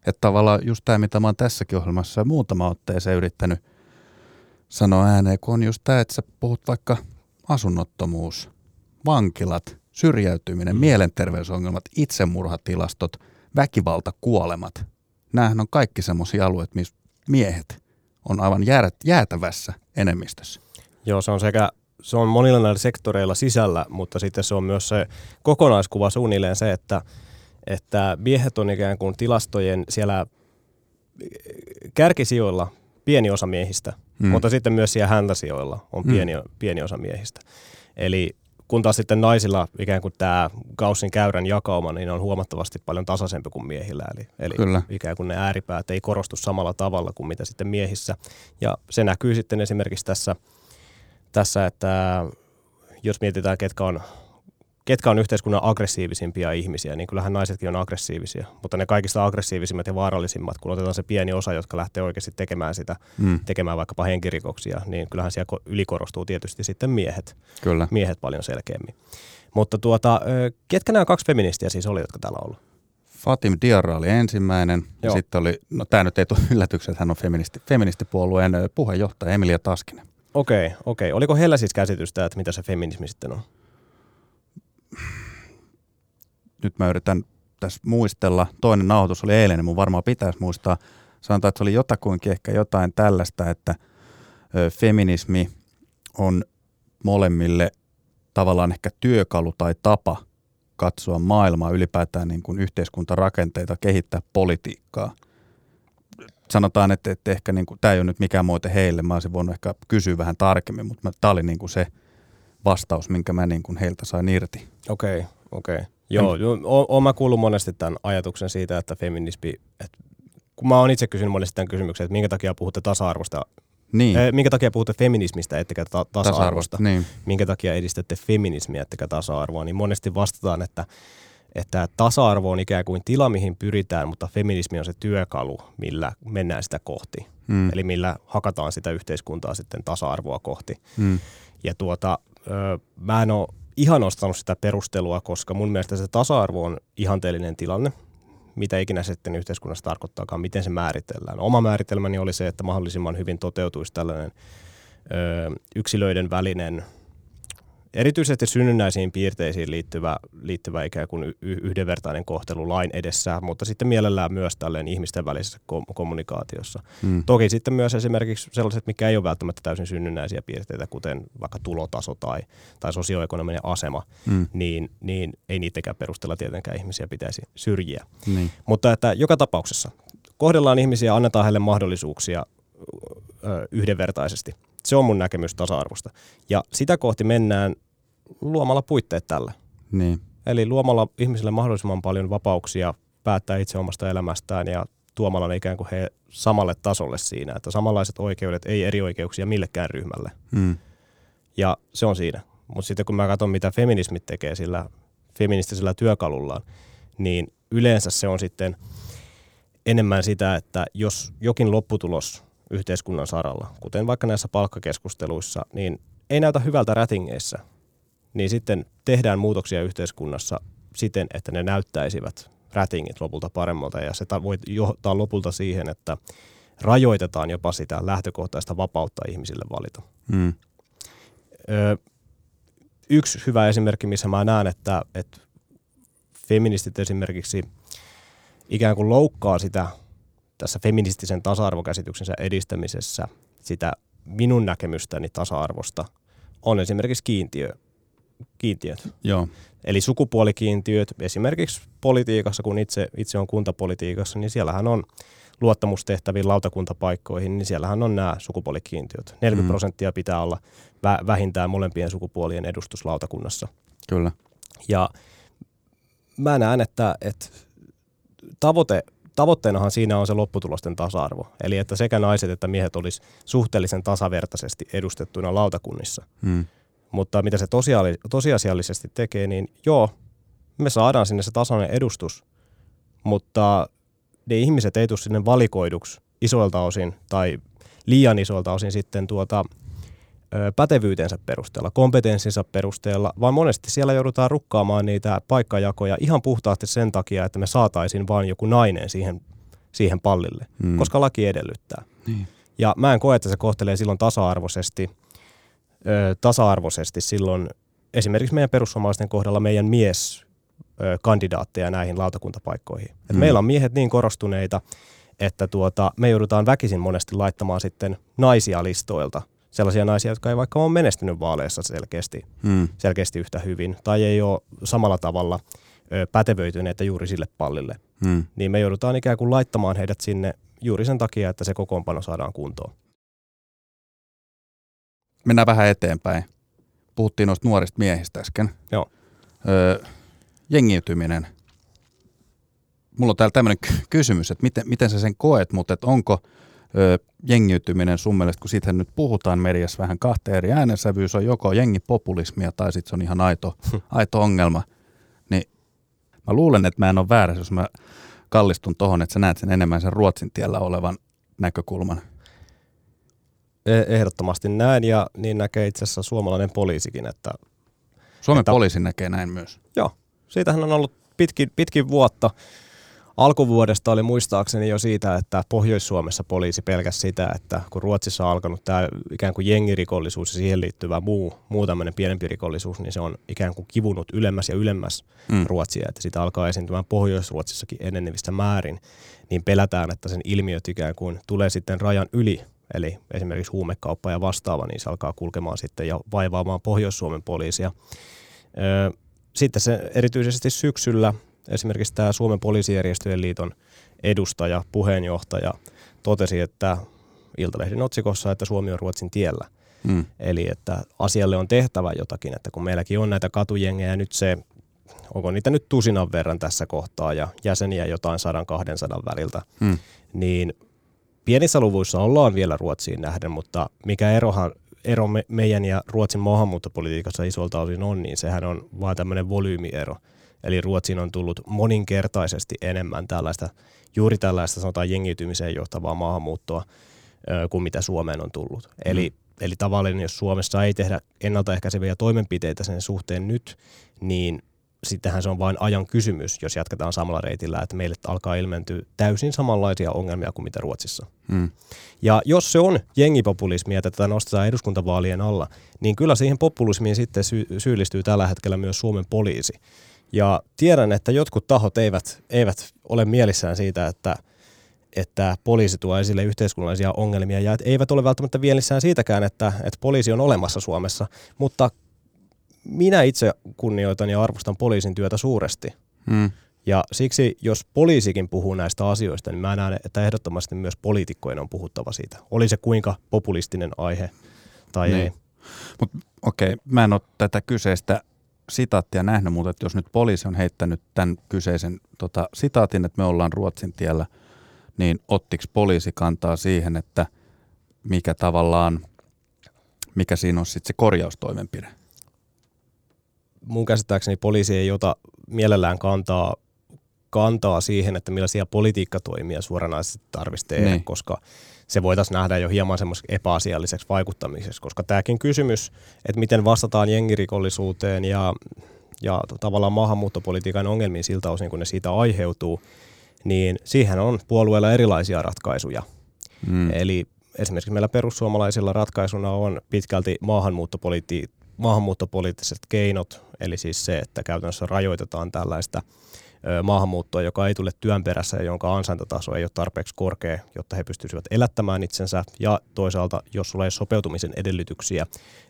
Speaker 1: Että tavallaan just tämä, mitä mä oon tässäkin ohjelmassa muutama otteeseen yrittänyt sanoa ääneen, kun on just tämä, että sä puhut vaikka asunnottomuus, vankilat, syrjäytyminen, mm. mielenterveysongelmat, itsemurhatilastot, väkivalta, kuolemat. Nämähän on kaikki semmoisia alueita, missä miehet on aivan jäätävässä enemmistössä.
Speaker 2: Joo, se on sekä se on monilla näillä sektoreilla sisällä, mutta sitten se on myös se kokonaiskuva suunnilleen se, että, että miehet on ikään kuin tilastojen siellä kärkisijoilla pieni osa miehistä, hmm. mutta sitten myös siellä häntäsijoilla on pieni, hmm. pieni osa miehistä. Eli kun taas sitten naisilla ikään kuin tämä Gaussin käyrän jakauma niin on huomattavasti paljon tasaisempi kuin miehillä. Eli, eli Kyllä. ikään kuin ne ääripäät ei korostu samalla tavalla kuin mitä sitten miehissä. Ja se näkyy sitten esimerkiksi tässä, tässä että jos mietitään, ketkä on ketkä on yhteiskunnan aggressiivisimpia ihmisiä, niin kyllähän naisetkin on aggressiivisia. Mutta ne kaikista aggressiivisimmat ja vaarallisimmat, kun otetaan se pieni osa, jotka lähtee oikeasti tekemään sitä, mm. tekemään vaikkapa henkirikoksia, niin kyllähän siellä ylikorostuu tietysti sitten miehet. Kyllä. Miehet paljon selkeämmin. Mutta tuota, ketkä nämä kaksi feministiä siis oli, jotka täällä on ollut?
Speaker 1: Fatim Diarra oli ensimmäinen. Ja sitten oli, no tämä nyt ei tule yllätyksen, että hän on feministi, feministipuolueen puheenjohtaja Emilia Taskinen.
Speaker 2: Okei, okay, okei. Okay. Oliko heillä siis käsitystä, että mitä se feminismi sitten on?
Speaker 1: Nyt mä yritän tässä muistella, toinen nauhoitus oli eilen, niin mun varmaan pitäisi muistaa, sanotaan, että se oli jotakuinkin ehkä jotain tällaista, että feminismi on molemmille tavallaan ehkä työkalu tai tapa katsoa maailmaa, ylipäätään niin kuin yhteiskuntarakenteita, kehittää politiikkaa. Sanotaan, että, että ehkä niin kuin, tämä ei ole nyt mikään muote heille, mä olisin voinut ehkä kysyä vähän tarkemmin, mutta tämä oli niin kuin se vastaus, minkä mä niin kuin heiltä sain irti.
Speaker 2: Okei, okay, okei. Okay. Joo, mm. oon mä kuullut monesti tämän ajatuksen siitä, että feminismi, että kun mä oon itse kysynyt monesti tämän kysymyksen, että minkä takia puhutte tasa-arvosta, niin. eh, minkä takia puhutte feminismistä ettekä ta- tasa-arvosta, tasa-arvosta niin. minkä takia edistätte feminismiä ettekä tasa-arvoa, niin monesti vastataan, että, että tasa-arvo on ikään kuin tila, mihin pyritään, mutta feminismi on se työkalu, millä mennään sitä kohti. Mm. Eli millä hakataan sitä yhteiskuntaa sitten tasa-arvoa kohti. Mm. Ja tuota, mä en ole ihan nostanut sitä perustelua, koska mun mielestä se tasa-arvo on ihanteellinen tilanne, mitä ikinä sitten yhteiskunnassa tarkoittaakaan, miten se määritellään. Oma määritelmäni oli se, että mahdollisimman hyvin toteutuisi tällainen ö, yksilöiden välinen erityisesti synnynnäisiin piirteisiin liittyvä, liittyvä ikään kuin yhdenvertainen kohtelu lain edessä, mutta sitten mielellään myös tälleen ihmisten välisessä kommunikaatiossa. Hmm. Toki sitten myös esimerkiksi sellaiset, mikä ei ole välttämättä täysin synnynnäisiä piirteitä, kuten vaikka tulotaso tai, tai sosioekonominen asema, hmm. niin, niin ei niitäkään perusteella tietenkään ihmisiä pitäisi syrjiä. Niin. Mutta että joka tapauksessa kohdellaan ihmisiä, annetaan heille mahdollisuuksia ö, yhdenvertaisesti. Se on mun näkemys tasa-arvosta. Ja sitä kohti mennään luomalla puitteet tälle. Niin. Eli luomalla ihmisille mahdollisimman paljon vapauksia päättää itse omasta elämästään ja tuomalla ne ikään kuin he samalle tasolle siinä, että samanlaiset oikeudet, ei eri oikeuksia millekään ryhmälle. Mm. Ja se on siinä. Mutta sitten kun mä katson, mitä feminismit tekee sillä feministisellä työkalullaan, niin yleensä se on sitten enemmän sitä, että jos jokin lopputulos yhteiskunnan saralla, kuten vaikka näissä palkkakeskusteluissa, niin ei näytä hyvältä rätingeissä, niin sitten tehdään muutoksia yhteiskunnassa siten, että ne näyttäisivät rätingit lopulta paremmalta ja se voi johtaa lopulta siihen, että rajoitetaan jopa sitä lähtökohtaista vapautta ihmisille valita. Hmm. Ö, yksi hyvä esimerkki, missä mä näen, että, että feministit esimerkiksi ikään kuin loukkaa sitä tässä feministisen tasa-arvokäsityksensä edistämisessä sitä minun näkemystäni tasa-arvosta on esimerkiksi kiintiö, kiintiöt. Joo. Eli sukupuolikiintiöt esimerkiksi politiikassa, kun itse, itse on kuntapolitiikassa, niin siellähän on luottamustehtäviin lautakuntapaikkoihin, niin siellähän on nämä sukupuolikiintiöt. 40 mm. prosenttia pitää olla vähintään molempien sukupuolien edustus lautakunnassa.
Speaker 1: Kyllä.
Speaker 2: Ja mä näen, että, että tavoite, tavoitteenahan siinä on se lopputulosten tasa-arvo. Eli että sekä naiset että miehet olisi suhteellisen tasavertaisesti edustettuina lautakunnissa. Mm. Mutta mitä se tosiasiallisesti tekee, niin joo, me saadaan sinne se tasainen edustus, mutta ne ihmiset ei tule sinne valikoiduksi isoilta osin tai liian isoilta osin sitten tuota, pätevyytensä perusteella, kompetenssinsa perusteella, vaan monesti siellä joudutaan rukkaamaan niitä paikkajakoja ihan puhtaasti sen takia, että me saataisiin vain joku nainen siihen, siihen pallille, mm. koska laki edellyttää. Niin. Ja mä en koe, että se kohtelee silloin tasa-arvoisesti, ö, tasa-arvoisesti silloin esimerkiksi meidän perussuomalaisten kohdalla meidän mies kandidaatteja näihin lautakuntapaikkoihin. Et mm. Meillä on miehet niin korostuneita, että tuota, me joudutaan väkisin monesti laittamaan sitten naisia listoilta. Sellaisia naisia, jotka ei vaikka ole menestynyt vaaleissa selkeästi, mm. selkeästi yhtä hyvin tai ei ole samalla tavalla ö, pätevöityneitä juuri sille pallille. Mm. Niin me joudutaan ikään kuin laittamaan heidät sinne juuri sen takia, että se kokoonpano saadaan kuntoon.
Speaker 1: Mennään vähän eteenpäin. Puhuttiin noista nuorista miehistä äsken.
Speaker 2: Joo.
Speaker 1: Öö, jengiytyminen. Mulla on täällä tämmöinen kysymys, että miten, miten sä sen koet, mutta että onko ö, jengiytyminen sun mielestä, kun siitähän nyt puhutaan mediassa vähän kahteen eri äänensävyys, on joko jengipopulismia tai sitten se on ihan aito, aito ongelma, niin mä luulen, että mä en ole väärässä, jos mä kallistun tohon, että sä näet sen enemmän sen Ruotsin tiellä olevan näkökulman.
Speaker 2: E-, ehdottomasti näin ja niin näkee itse asiassa suomalainen poliisikin. Että,
Speaker 1: Suomen että, poliisi näkee näin myös?
Speaker 2: Joo, siitähän on ollut pitkin, pitkin vuotta. Alkuvuodesta oli muistaakseni jo siitä, että Pohjois-Suomessa poliisi pelkäsi sitä, että kun Ruotsissa on alkanut tämä ikään kuin jengirikollisuus ja siihen liittyvä muu, muu tämmöinen pienempi rikollisuus, niin se on ikään kuin kivunut ylemmäs ja ylemmäs mm. Ruotsia, että sitä alkaa esiintymään Pohjois-Ruotsissakin enenevissä määrin, niin pelätään, että sen ilmiöt ikään kuin tulee sitten rajan yli, eli esimerkiksi huumekauppa ja vastaava, niin se alkaa kulkemaan sitten ja vaivaamaan Pohjois-Suomen poliisia. Sitten se erityisesti syksyllä esimerkiksi tämä Suomen poliisijärjestöjen liiton edustaja, puheenjohtaja totesi, että Iltalehden otsikossa, että Suomi on Ruotsin tiellä. Mm. Eli että asialle on tehtävä jotakin, että kun meilläkin on näitä katujengejä nyt se, onko niitä nyt tusinan verran tässä kohtaa ja jäseniä jotain sadan kahden sadan väliltä, mm. niin pienissä luvuissa ollaan vielä Ruotsiin nähden, mutta mikä erohan ero me, meidän ja Ruotsin maahanmuuttopolitiikassa isolta osin on, niin sehän on vain tämmöinen volyymiero. Eli Ruotsiin on tullut moninkertaisesti enemmän tällaista, juuri tällaista sanotaan jengiytymiseen johtavaa maahanmuuttoa ö, kuin mitä Suomeen on tullut. Mm. Eli, eli tavallinen, jos Suomessa ei tehdä ennaltaehkäiseviä toimenpiteitä sen suhteen nyt, niin sittenhän se on vain ajan kysymys, jos jatketaan samalla reitillä, että meille alkaa ilmentyä täysin samanlaisia ongelmia kuin mitä Ruotsissa. Hmm. Ja jos se on jengipopulismia, että tätä nostetaan eduskuntavaalien alla, niin kyllä siihen populismiin sitten sy- syyllistyy tällä hetkellä myös Suomen poliisi. Ja tiedän, että jotkut tahot eivät, eivät ole mielissään siitä, että, että poliisi tuo esille yhteiskunnallisia ongelmia ja eivät ole välttämättä mielissään siitäkään, että, että poliisi on olemassa Suomessa, mutta minä itse kunnioitan ja arvostan poliisin työtä suuresti. Hmm. Ja siksi, jos poliisikin puhuu näistä asioista, niin mä näen, että ehdottomasti myös poliitikkojen on puhuttava siitä. Oli se kuinka populistinen aihe tai niin. ei.
Speaker 1: Mutta okei, okay, mä en ole tätä kyseistä sitaattia nähnyt, mutta että jos nyt poliisi on heittänyt tämän kyseisen tota, sitaatin, että me ollaan Ruotsin tiellä, niin ottiko poliisi kantaa siihen, että mikä tavallaan, mikä siinä on sitten se korjaustoimenpide?
Speaker 2: Mun käsittääkseni poliisi ei ota mielellään kantaa, kantaa siihen, että millaisia politiikkatoimia suoranaisesti tarvitsisi tehdä, niin. koska se voitaisiin nähdä jo hieman semmoiseksi epäasialliseksi vaikuttamiseksi, koska tämäkin kysymys, että miten vastataan jengirikollisuuteen ja, ja tavallaan maahanmuuttopolitiikan ongelmiin siltä osin, kun ne siitä aiheutuu, niin siihen on puolueella erilaisia ratkaisuja. Mm. Eli esimerkiksi meillä perussuomalaisilla ratkaisuna on pitkälti maahanmuuttopolitiikka maahanmuuttopoliittiset keinot, eli siis se, että käytännössä rajoitetaan tällaista maahanmuuttoa, joka ei tule työn perässä ja jonka ansaintataso ei ole tarpeeksi korkea, jotta he pystyisivät elättämään itsensä. Ja toisaalta, jos sulla ei sopeutumisen edellytyksiä,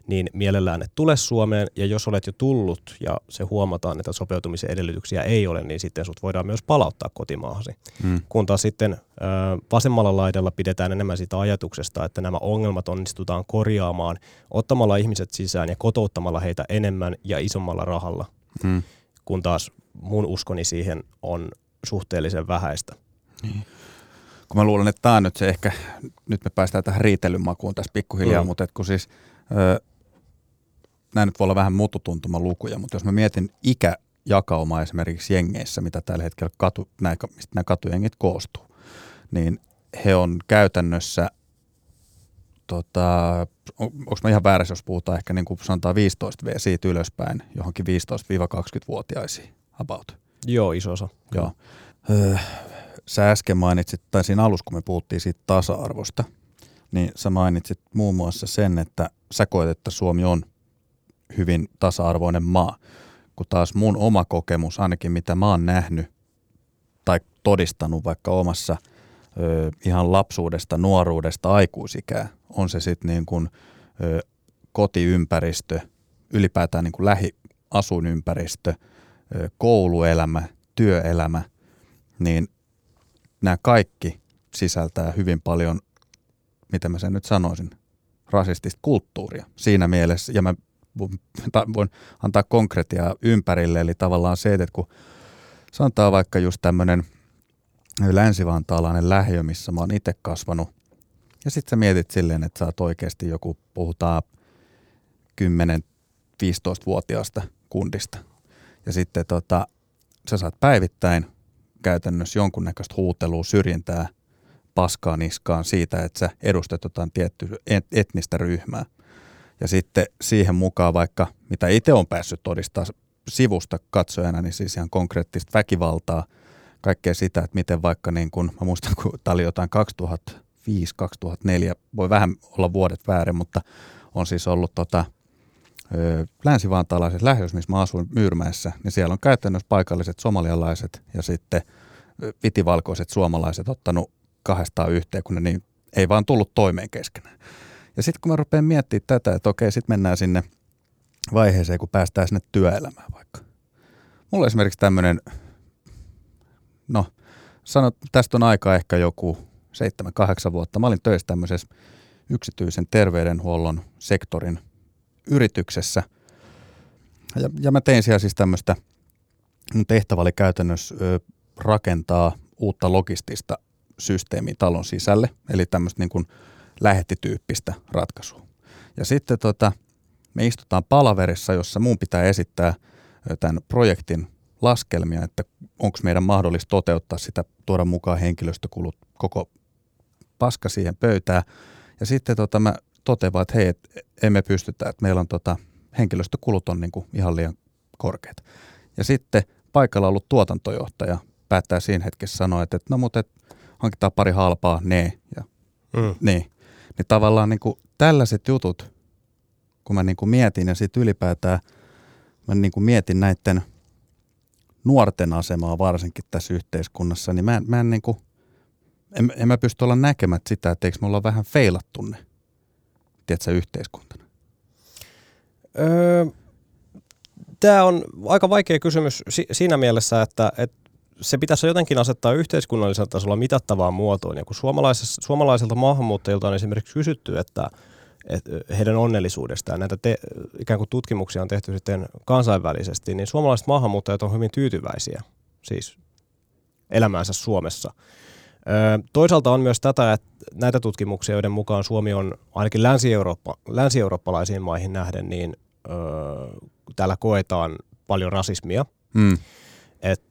Speaker 2: niin mielellään et tule Suomeen. Ja jos olet jo tullut ja se huomataan, että sopeutumisen edellytyksiä ei ole, niin sitten sut voidaan myös palauttaa kotimaahasi. Hmm. Kun taas sitten vasemmalla laidalla pidetään enemmän sitä ajatuksesta, että nämä ongelmat onnistutaan korjaamaan ottamalla ihmiset sisään ja kotouttamalla heitä enemmän ja isommalla rahalla. Hmm. Kun taas mun uskoni siihen on suhteellisen vähäistä. Niin.
Speaker 1: Kun mä luulen, että tämä on nyt se ehkä, nyt me päästään tähän riitelymakuun tässä pikkuhiljaa, mm. mutta et kun siis, ö, nämä nyt voi olla vähän mututuntuma lukuja, mutta jos mä mietin ikäjakaumaa esimerkiksi jengeissä, mitä tällä hetkellä katu, nämä, mistä nämä katujengit koostuu, niin he on käytännössä tota, onko mä ihan väärässä, jos puhutaan ehkä niin kuin sanotaan 15 V siitä ylöspäin, johonkin 15-20-vuotiaisiin about.
Speaker 2: Joo, iso osa.
Speaker 1: Joo. Öö, sä äsken mainitsit, tai siinä alussa kun me puhuttiin siitä tasa-arvosta, niin sä mainitsit muun muassa sen, että sä koet, että Suomi on hyvin tasa-arvoinen maa, kun taas mun oma kokemus, ainakin mitä mä oon nähnyt tai todistanut vaikka omassa ö, ihan lapsuudesta, nuoruudesta, aikuisikää, on se sitten niin kuin ö, kotiympäristö, ylipäätään niin kuin lähiasuinympäristö – kouluelämä, työelämä, niin nämä kaikki sisältää hyvin paljon, miten mä sen nyt sanoisin, rasistista kulttuuria siinä mielessä. Ja mä voin antaa konkretiaa ympärille, eli tavallaan se, että kun sanotaan vaikka just tämmöinen länsivantaalainen lähiö, missä mä oon itse kasvanut, ja sitten sä mietit silleen, että sä oot oikeasti joku, puhutaan 10-15-vuotiaasta kundista, ja sitten tota, sä saat päivittäin käytännössä jonkunnäköistä huutelua, syrjintää, paskaa niskaan siitä, että sä edustat jotain tiettyä etnistä ryhmää. Ja sitten siihen mukaan vaikka, mitä itse on päässyt todistaa sivusta katsojana, niin siis ihan konkreettista väkivaltaa, kaikkea sitä, että miten vaikka niin kun, mä muistan, kun tämä oli jotain 2005-2004, voi vähän olla vuodet väärin, mutta on siis ollut tota, länsivantaalaisessa lähiössä, missä mä asuin Myyrmäessä, niin siellä on käytännössä paikalliset somalialaiset ja sitten vitivalkoiset suomalaiset ottanut kahdestaan yhteen, kun ne niin ei vaan tullut toimeen keskenään. Ja sitten kun mä rupean miettimään tätä, että okei, sitten mennään sinne vaiheeseen, kun päästään sinne työelämään vaikka. Mulla esimerkiksi tämmöinen, no sanot, tästä on aika ehkä joku 7-8 vuotta. Mä olin töissä tämmöisessä yksityisen terveydenhuollon sektorin yrityksessä. Ja, ja mä tein siellä siis tämmöistä, mun tehtävä oli käytännössä ö, rakentaa uutta logistista systeemiä talon sisälle, eli tämmöistä niin kuin lähettityyppistä ratkaisua. Ja sitten tota, me istutaan palaverissa, jossa mun pitää esittää tämän projektin laskelmia, että onko meidän mahdollista toteuttaa sitä, tuoda mukaan henkilöstökulut, koko paska siihen pöytään. Ja sitten tota, mä toteavat, että hei, et emme pystytä, että meillä on tota, henkilöstökulut on niin kuin ihan liian korkeat. Ja sitten paikalla ollut tuotantojohtaja päättää siinä hetkessä sanoa, että, että no mutta et, hankitaan pari halpaa, ne ja mm. niin. Niin tavallaan niin kuin tällaiset jutut, kun mä niin kuin mietin ja sitten ylipäätään mä niin kuin mietin näiden nuorten asemaa varsinkin tässä yhteiskunnassa, niin mä, mä en, niin kuin, en, en mä pysty olla näkemättä sitä, että eikö me olla vähän feilattu ne tiedätkö, yhteiskuntana?
Speaker 2: Öö, Tämä on aika vaikea kysymys siinä mielessä, että, että se pitäisi jotenkin asettaa yhteiskunnallisella tasolla mitattavaan muotoon. Ja kun suomalaisilta maahanmuuttajilta on esimerkiksi kysytty, että, että heidän onnellisuudestaan, näitä te, ikään kuin tutkimuksia on tehty sitten kansainvälisesti, niin suomalaiset maahanmuuttajat on hyvin tyytyväisiä siis elämäänsä Suomessa – Toisaalta on myös tätä, että näitä tutkimuksia, joiden mukaan Suomi on ainakin länsi-Eurooppa, länsi-eurooppalaisiin maihin nähden, niin ö, täällä koetaan paljon rasismia. Mm. Et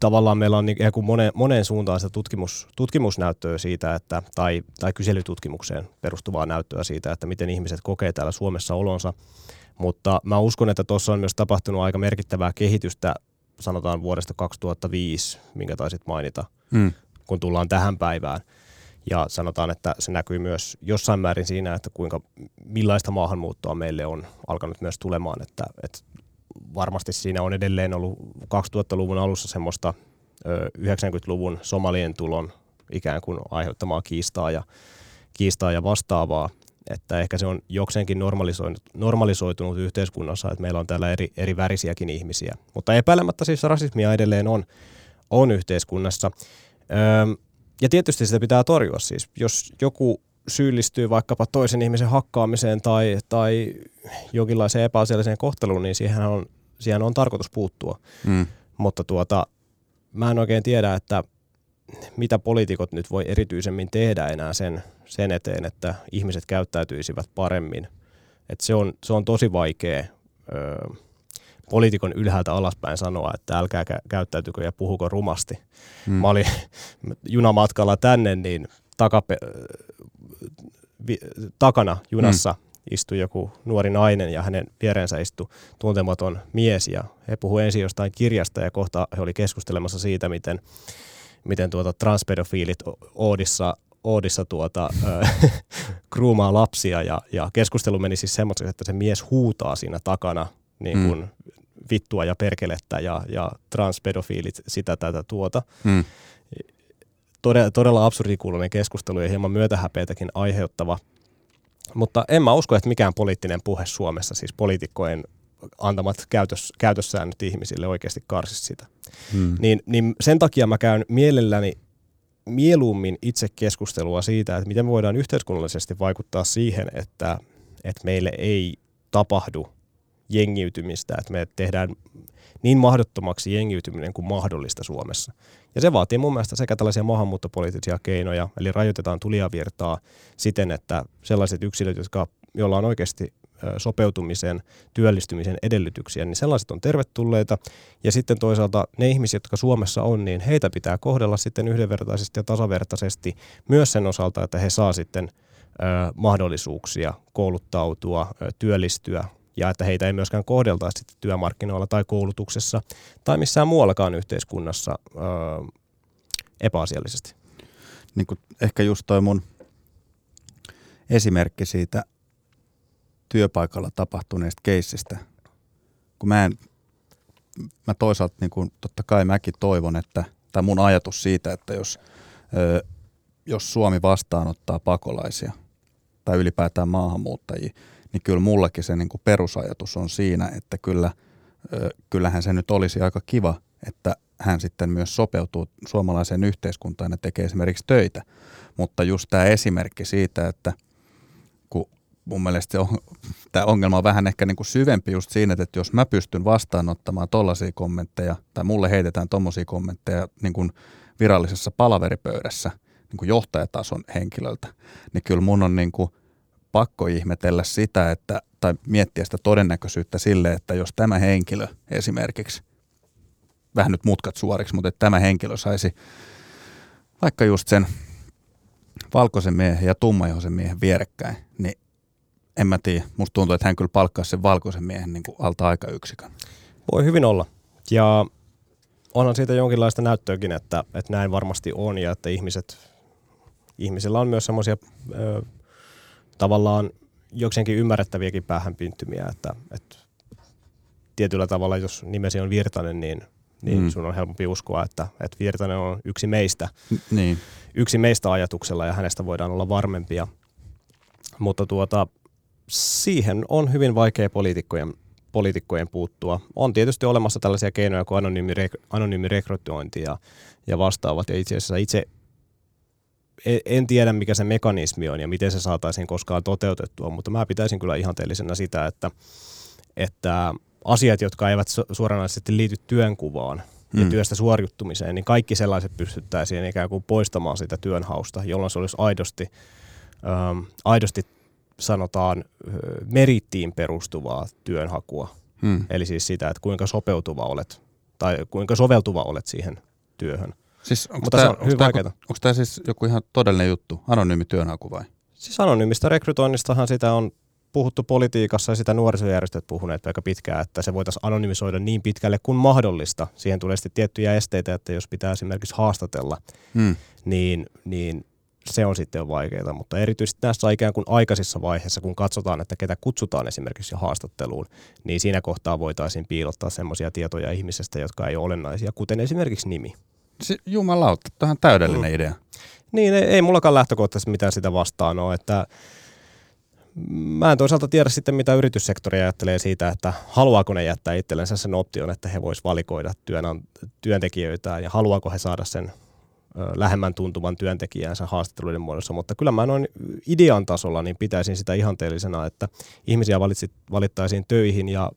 Speaker 2: tavallaan meillä on niin kuin moneen, moneen suuntaan sitä tutkimus, tutkimusnäyttöä siitä, että, tai, tai kyselytutkimukseen perustuvaa näyttöä siitä, että miten ihmiset kokee täällä Suomessa olonsa. Mutta mä uskon, että tuossa on myös tapahtunut aika merkittävää kehitystä, sanotaan vuodesta 2005, minkä taisit mainita. Mm kun tullaan tähän päivään. Ja sanotaan, että se näkyy myös jossain määrin siinä, että kuinka, millaista maahanmuuttoa meille on alkanut myös tulemaan, että, että varmasti siinä on edelleen ollut 2000-luvun alussa semmoista 90-luvun somalien tulon ikään kuin aiheuttamaa kiistaa ja, kiistaa ja vastaavaa. Että ehkä se on jokseenkin normalisoitunut, normalisoitunut yhteiskunnassa, että meillä on täällä eri, eri värisiäkin ihmisiä. Mutta epäilemättä siis rasismia edelleen on, on yhteiskunnassa. Öö, ja tietysti sitä pitää torjua siis. Jos joku syyllistyy vaikkapa toisen ihmisen hakkaamiseen tai, tai jonkinlaiseen epäasialliseen kohteluun, niin siihen on, siihen on tarkoitus puuttua. Mm. Mutta tuota, mä en oikein tiedä, että mitä poliitikot nyt voi erityisemmin tehdä enää sen, sen eteen, että ihmiset käyttäytyisivät paremmin. Et se, on, se on tosi vaikea ö, poliitikon ylhäältä alaspäin sanoa, että älkää käyttäytykö ja puhuko rumasti. Hmm. Mä olin junamatkalla tänne, niin takape, vi, takana junassa hmm. istui joku nuori nainen ja hänen viereensä istui tuntematon mies ja he puhuivat ensin jostain kirjasta ja kohta he oli keskustelemassa siitä, miten, miten tuota transpedofiilit Oodissa Oodissa tuota, kruumaa lapsia ja, ja keskustelu meni siis semmoiseksi, että se mies huutaa siinä takana niin kuin mm. Vittua ja perkelettä ja, ja transpedofiilit sitä tätä tuota. Mm. Todella, todella absurdikuulunen keskustelu ja hieman myötähäpeitäkin aiheuttava. Mutta en mä usko, että mikään poliittinen puhe Suomessa, siis poliitikkojen antamat käytös, käytössäännöt ihmisille oikeasti karsisi sitä. Hmm. Niin, niin sen takia mä käyn mielelläni mieluummin itse keskustelua siitä, että miten me voidaan yhteiskunnallisesti vaikuttaa siihen, että, että meille ei tapahdu jengiytymistä, että me tehdään niin mahdottomaksi jengiytyminen kuin mahdollista Suomessa. Ja se vaatii mun mielestä sekä tällaisia maahanmuuttopoliittisia keinoja, eli rajoitetaan tulijavirtaa siten, että sellaiset yksilöt, jotka, joilla on oikeasti sopeutumisen, työllistymisen edellytyksiä, niin sellaiset on tervetulleita. Ja sitten toisaalta ne ihmiset, jotka Suomessa on, niin heitä pitää kohdella sitten yhdenvertaisesti ja tasavertaisesti myös sen osalta, että he saa sitten mahdollisuuksia kouluttautua, työllistyä ja että heitä ei myöskään kohdeltaisi sitten työmarkkinoilla tai koulutuksessa tai missään muuallakaan yhteiskunnassa ö, epäasiallisesti.
Speaker 1: Niin kuin ehkä just toi mun esimerkki siitä työpaikalla tapahtuneesta keissistä, kun mä en, mä toisaalta niin kuin, totta kai mäkin toivon, että, tai mun ajatus siitä, että jos, ö, jos Suomi vastaanottaa pakolaisia tai ylipäätään maahanmuuttajia, niin kyllä mullakin se niin kuin perusajatus on siinä, että kyllä, kyllähän se nyt olisi aika kiva, että hän sitten myös sopeutuu suomalaiseen yhteiskuntaan ja tekee esimerkiksi töitä. Mutta just tämä esimerkki siitä, että kun mun mielestä on, tämä ongelma on vähän ehkä niin kuin syvempi just siinä, että jos mä pystyn vastaanottamaan tollaisia kommentteja tai mulle heitetään tommosia kommentteja niin kuin virallisessa palaveripöydässä niin kuin johtajatason henkilöltä, niin kyllä mun on niin kuin pakko ihmetellä sitä, että, tai miettiä sitä todennäköisyyttä sille, että jos tämä henkilö esimerkiksi, vähän nyt mutkat suoriksi, mutta että tämä henkilö saisi vaikka just sen valkoisen miehen ja tummaihoisen miehen vierekkäin, niin en mä tiedä. Musta tuntuu, että hän kyllä palkkaisi sen valkoisen miehen niin kuin alta yksikön.
Speaker 2: Voi hyvin olla. Ja onhan siitä jonkinlaista näyttöäkin, että, että näin varmasti on ja että ihmiset, ihmisillä on myös semmoisia tavallaan jokseenkin ymmärrettäviäkin päähänpinttymiä, että, että tietyllä tavalla, jos nimesi on Virtanen, niin, niin mm. sun on helpompi uskoa, että, että Virtanen on yksi meistä, niin. yksi meistä ajatuksella ja hänestä voidaan olla varmempia. Mutta tuota, siihen on hyvin vaikea poliitikkojen, poliitikkojen puuttua. On tietysti olemassa tällaisia keinoja kuin anonyymi, anonyymi rekrytointi ja, ja vastaavat. Ja itse asiassa itse en tiedä mikä se mekanismi on ja miten se saataisiin koskaan toteutettua, mutta mä pitäisin kyllä ihanteellisena sitä, että, että asiat, jotka eivät suoranaisesti liity työnkuvaan ja mm. työstä suoriutumiseen, niin kaikki sellaiset pystyttäisiin ikään kuin poistamaan sitä työnhausta, jolloin se olisi aidosti, ähm, aidosti sanotaan merittiin perustuvaa työnhakua. Mm. Eli siis sitä, että kuinka sopeutuva olet tai kuinka soveltuva olet siihen työhön.
Speaker 1: Siis Mutta tämä, on hyvin vaikeaa. Onko tämä siis joku ihan todellinen juttu, anonyymi työnhaku vai?
Speaker 2: Siis anonyymistä rekrytoinnistahan sitä on puhuttu politiikassa ja sitä nuorisojärjestöt puhuneet aika pitkään, että se voitaisiin anonymisoida niin pitkälle kuin mahdollista. Siihen tulee sitten tiettyjä esteitä, että jos pitää esimerkiksi haastatella, hmm. niin, niin se on sitten vaikeaa, mutta erityisesti näissä ikään kuin aikaisissa vaiheissa, kun katsotaan, että ketä kutsutaan esimerkiksi haastatteluun, niin siinä kohtaa voitaisiin piilottaa sellaisia tietoja ihmisestä, jotka ei ole olennaisia, kuten esimerkiksi nimi.
Speaker 1: Jumalauta, tämä on täydellinen mm. idea.
Speaker 2: Niin, ei, ei mullakaan lähtökohtaisesti mitään sitä vastaan ole, että mä en toisaalta tiedä sitten, mitä yrityssektori ajattelee siitä, että haluaako ne jättää itsellensä sen option, että he voisivat valikoida työntekijöitä ja haluaako he saada sen lähemmän tuntuvan työntekijänsä haastatteluiden muodossa, mutta kyllä mä noin idean tasolla niin pitäisin sitä ihanteellisena, että ihmisiä valitsit, valittaisiin töihin ja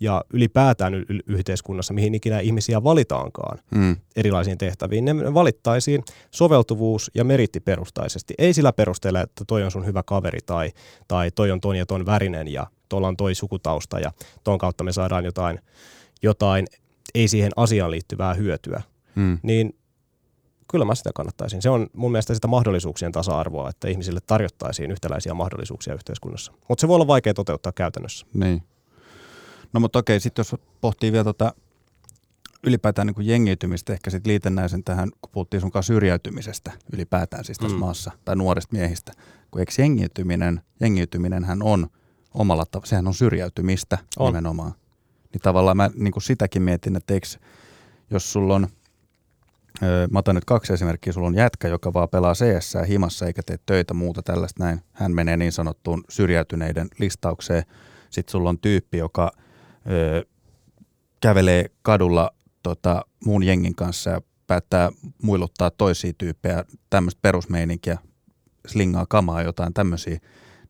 Speaker 2: ja ylipäätään y- yhteiskunnassa, mihin ikinä ihmisiä valitaankaan mm. erilaisiin tehtäviin, ne valittaisiin soveltuvuus- ja merittiperustaisesti. Ei sillä perusteella, että toi on sun hyvä kaveri tai, tai toi on ton ja ton värinen ja tuolla on toi sukutausta ja ton kautta me saadaan jotain, jotain ei siihen asiaan liittyvää hyötyä. Mm. Niin kyllä mä sitä kannattaisin. Se on mun mielestä sitä mahdollisuuksien tasa-arvoa, että ihmisille tarjottaisiin yhtäläisiä mahdollisuuksia yhteiskunnassa. Mutta se voi olla vaikea toteuttaa käytännössä.
Speaker 1: Niin. No mutta okei, sitten jos pohtii vielä tota ylipäätään niin kuin jengiytymistä, ehkä sitten liitännäisen tähän, kun puhuttiin sun kanssa syrjäytymisestä ylipäätään siis tässä mm. maassa, tai nuorista miehistä, kun eikö jengiytyminen, jengiytyminen hän on omalla tavalla, sehän on syrjäytymistä on. nimenomaan. Niin tavallaan mä niin kuin sitäkin mietin, että eikö, jos sulla on, öö, mä otan nyt kaksi esimerkkiä, sulla on jätkä, joka vaan pelaa CS himassa eikä tee töitä muuta tällaista näin, hän menee niin sanottuun syrjäytyneiden listaukseen, sitten sulla on tyyppi, joka – kävelee kadulla tota, muun jengin kanssa ja päättää muiluttaa toisia tyyppejä, tämmöistä perusmeininkiä, slingaa kamaa jotain tämmöisiä,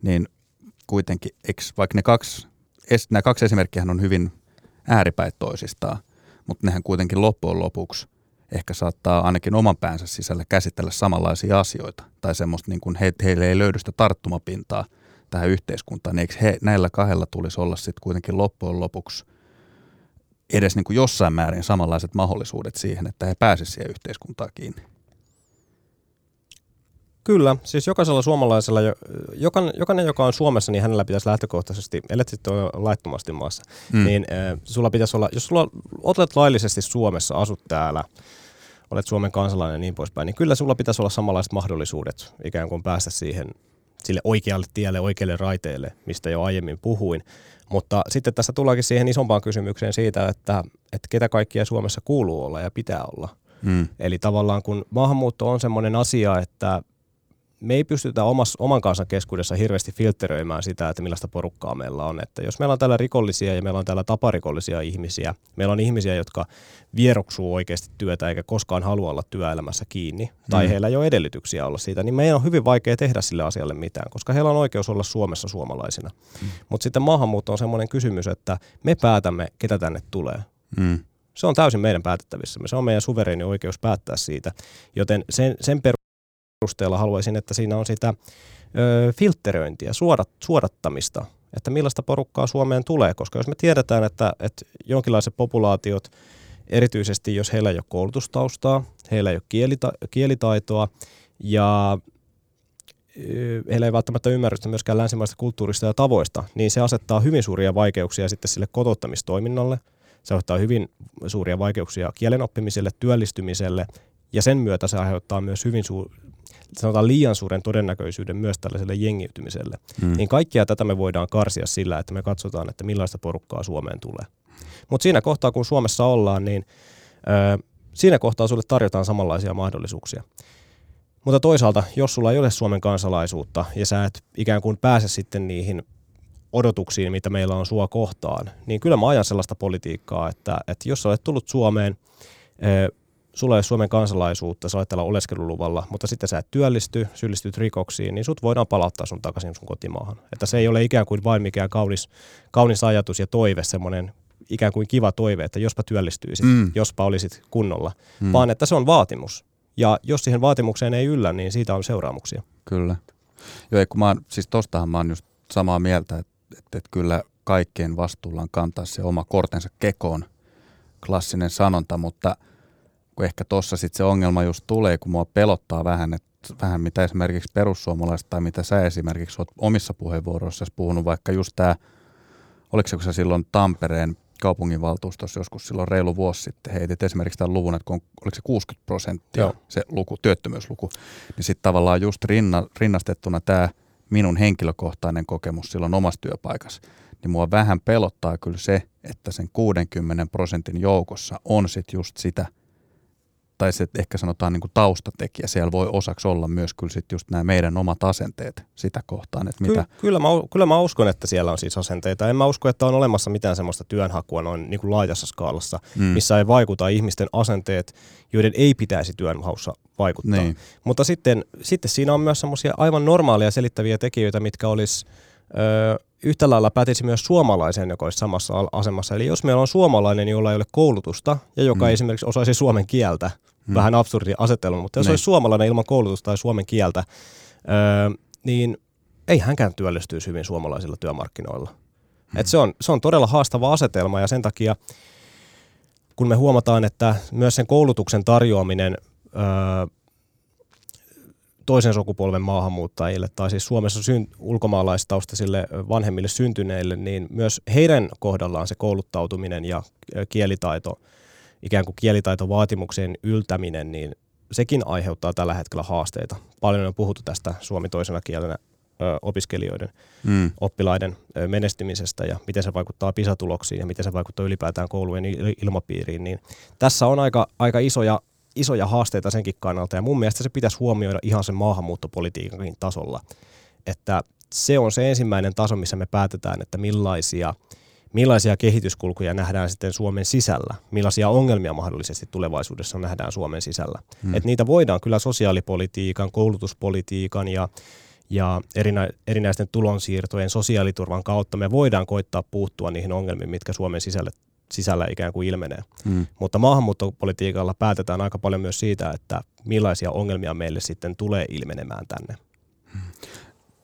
Speaker 1: niin kuitenkin, eikö, vaikka ne kaksi, es, nämä kaksi esimerkkiä on hyvin ääripäin toisistaan, mutta nehän kuitenkin loppujen lopuksi ehkä saattaa ainakin oman päänsä sisällä käsitellä samanlaisia asioita, tai semmoista niin kuin he, heille ei löydy sitä tarttumapintaa – tähän yhteiskuntaan, niin eikö he, näillä kahdella tulisi olla sitten kuitenkin loppujen lopuksi edes niin kuin jossain määrin samanlaiset mahdollisuudet siihen, että he pääsisivät siihen yhteiskuntaan kiinni?
Speaker 2: Kyllä, siis jokaisella suomalaisella, jokainen, jokainen joka on Suomessa, niin hänellä pitäisi lähtökohtaisesti, ellet sitten ole laittomasti maassa, mm. niin äh, sulla pitäisi olla, jos sulla olet laillisesti Suomessa, asut täällä, olet Suomen kansalainen ja niin poispäin, niin kyllä sulla pitäisi olla samanlaiset mahdollisuudet ikään kuin päästä siihen sille oikealle tielle, oikealle raiteelle, mistä jo aiemmin puhuin. Mutta sitten tässä tullaankin siihen isompaan kysymykseen siitä, että, että ketä kaikkia Suomessa kuuluu olla ja pitää olla. Hmm. Eli tavallaan kun maahanmuutto on semmoinen asia, että me ei pystytä omas, oman kansan keskuudessa hirveästi filtteröimään sitä, että millaista porukkaa meillä on. Että jos meillä on täällä rikollisia ja meillä on täällä taparikollisia ihmisiä, meillä on ihmisiä, jotka vieroksuu oikeasti työtä eikä koskaan halua olla työelämässä kiinni, tai mm. heillä ei ole edellytyksiä olla siitä, niin meidän on hyvin vaikea tehdä sille asialle mitään, koska heillä on oikeus olla Suomessa suomalaisina. Mm. Mutta sitten maahanmuutto on semmoinen kysymys, että me päätämme, ketä tänne tulee. Mm. Se on täysin meidän päätettävissä. Se on meidän suvereeni oikeus päättää siitä. Joten sen, sen perusteella haluaisin, että siinä on sitä ö, filtteröintiä, suodat, suodattamista, että millaista porukkaa Suomeen tulee, koska jos me tiedetään, että, että jonkinlaiset populaatiot, erityisesti jos heillä ei ole koulutustaustaa, heillä ei ole kielita- kielitaitoa ja heillä ei välttämättä ymmärrystä myöskään länsimaista kulttuurista ja tavoista, niin se asettaa hyvin suuria vaikeuksia sitten sille kotouttamistoiminnalle. Se aiheuttaa hyvin suuria vaikeuksia kielen oppimiselle, työllistymiselle ja sen myötä se aiheuttaa myös hyvin su- sanotaan liian suuren todennäköisyyden myös tällaiselle jengiytymiselle. Hmm. Niin kaikkia tätä me voidaan karsia sillä, että me katsotaan, että millaista porukkaa Suomeen tulee. Mutta siinä kohtaa, kun Suomessa ollaan, niin ö, siinä kohtaa sulle tarjotaan samanlaisia mahdollisuuksia. Mutta toisaalta, jos sulla ei ole Suomen kansalaisuutta ja sä et ikään kuin pääse sitten niihin odotuksiin, mitä meillä on sua kohtaan, niin kyllä mä ajan sellaista politiikkaa, että, että jos sä olet tullut Suomeen, sulla ei ole Suomen kansalaisuutta, sä olet täällä oleskeluluvalla, mutta sitten sä et työllisty, syyllistyt rikoksiin, niin sut voidaan palauttaa sun takaisin sun kotimaahan. Että se ei ole ikään kuin vain mikään kaunis, kaunis ajatus ja toive, semmoinen ikään kuin kiva toive, että jospa työllistyisit, mm. jospa olisit kunnolla, mm. vaan että se on vaatimus. Ja jos siihen vaatimukseen ei yllä, niin siitä on seuraamuksia.
Speaker 1: Kyllä. Joo, kun mä oon, siis tostahan mä oon just samaa mieltä, että, että, että kyllä kaikkien vastuulla on kantaa se oma kortensa kekoon, klassinen sanonta, mutta – kun ehkä tuossa sitten se ongelma just tulee, kun mua pelottaa vähän, että vähän mitä esimerkiksi perussuomalaiset tai mitä sä esimerkiksi olet omissa puheenvuoroissasi puhunut, vaikka just tämä, oliko se silloin Tampereen kaupunginvaltuustossa joskus silloin reilu vuosi sitten heitit esimerkiksi tämän luvun, että kun on, oliko se 60 prosenttia Joo. se luku, työttömyysluku, niin sitten tavallaan just rinna, rinnastettuna tämä minun henkilökohtainen kokemus silloin omassa työpaikassa, niin mua vähän pelottaa kyllä se, että sen 60 prosentin joukossa on sitten just sitä tai se ehkä sanotaan niin kuin taustatekijä, siellä voi osaksi olla myös kyllä sit just nämä meidän omat asenteet sitä kohtaan, että mitä...
Speaker 2: Ky- kyllä, mä, kyllä mä uskon, että siellä on siis asenteita. En mä usko, että on olemassa mitään semmoista työnhakua noin niin kuin laajassa skaalassa, mm. missä ei vaikuta ihmisten asenteet, joiden ei pitäisi työnhaussa vaikuttaa. Niin. Mutta sitten, sitten siinä on myös semmoisia aivan normaaleja selittäviä tekijöitä, mitkä olisi... Öö, yhtä lailla pätisi myös suomalaisen, joka olisi samassa asemassa. Eli jos meillä on suomalainen, jolla ei ole koulutusta ja joka mm. esimerkiksi osaisi suomen kieltä, mm. vähän absurdi asetelma, mutta jos ne. olisi suomalainen ilman koulutusta tai suomen kieltä, öö, niin ei hänkään työllistyisi hyvin suomalaisilla työmarkkinoilla. Mm. Et se, on, se on todella haastava asetelma ja sen takia, kun me huomataan, että myös sen koulutuksen tarjoaminen öö, toisen sukupolven maahanmuuttajille tai siis Suomessa syn, ulkomaalaistaustaisille vanhemmille syntyneille, niin myös heidän kohdallaan se kouluttautuminen ja kielitaito, ikään kuin kielitaitovaatimuksien yltäminen, niin sekin aiheuttaa tällä hetkellä haasteita. Paljon on puhuttu tästä suomi toisena kielenä opiskelijoiden, mm. oppilaiden menestymisestä ja miten se vaikuttaa PISA-tuloksiin ja miten se vaikuttaa ylipäätään koulujen ilmapiiriin, niin tässä on aika, aika isoja isoja haasteita senkin kannalta ja mun mielestä se pitäisi huomioida ihan sen maahanmuuttopolitiikankin tasolla, että se on se ensimmäinen taso, missä me päätetään, että millaisia, millaisia kehityskulkuja nähdään sitten Suomen sisällä, millaisia ongelmia mahdollisesti tulevaisuudessa nähdään Suomen sisällä. Hmm. Et niitä voidaan kyllä sosiaalipolitiikan, koulutuspolitiikan ja, ja erinä, erinäisten tulonsiirtojen sosiaaliturvan kautta me voidaan koittaa puuttua niihin ongelmiin, mitkä Suomen sisälle sisällä ikään kuin ilmenee. Mm. Mutta maahanmuuttopolitiikalla päätetään aika paljon myös siitä, että millaisia ongelmia meille sitten tulee ilmenemään tänne.
Speaker 1: Mm.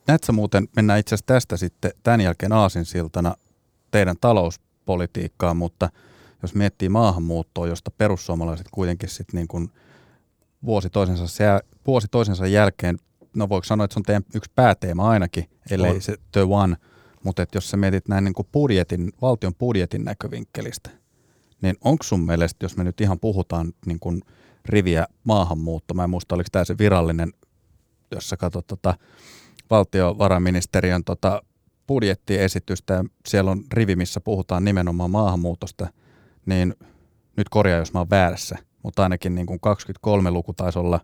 Speaker 1: Näetkö muuten, mennään itse asiassa tästä sitten tämän jälkeen aasinsiltana teidän talouspolitiikkaan, mutta jos miettii maahanmuuttoa, josta perussuomalaiset kuitenkin sitten niin kuin vuosi toisensa, se, vuosi toisensa jälkeen, no voiko sanoa, että se on teidän yksi pääteema ainakin, ellei on. se the one – mutta jos sä mietit näin niin kuin budjetin, valtion budjetin näkövinkkelistä, niin onko sun mielestä, jos me nyt ihan puhutaan niin kuin riviä maahanmuutto, mä en muista oliko tämä se virallinen, jos sä katsot tota valtiovarainministeriön tota budjettiesitystä ja siellä on rivi, missä puhutaan nimenomaan maahanmuutosta, niin nyt korjaa, jos mä oon väärässä, mutta ainakin niin kuin 23 luku taisi olla,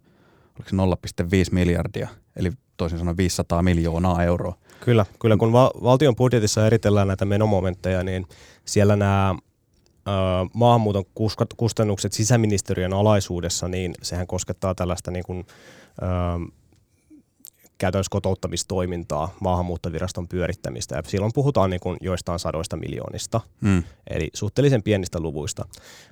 Speaker 1: oliko se 0,5 miljardia, eli toisin sanoen 500 miljoonaa euroa.
Speaker 2: Kyllä, kyllä kun va- valtion budjetissa eritellään näitä menomomentteja, niin siellä nämä maahanmuuton kustannukset sisäministeriön alaisuudessa, niin sehän koskettaa tällaista niin kuin, ö, käytännössä kotouttamistoimintaa, maahanmuuttoviraston pyörittämistä. Ja silloin puhutaan niin kuin joistain sadoista miljoonista, mm. eli suhteellisen pienistä luvuista.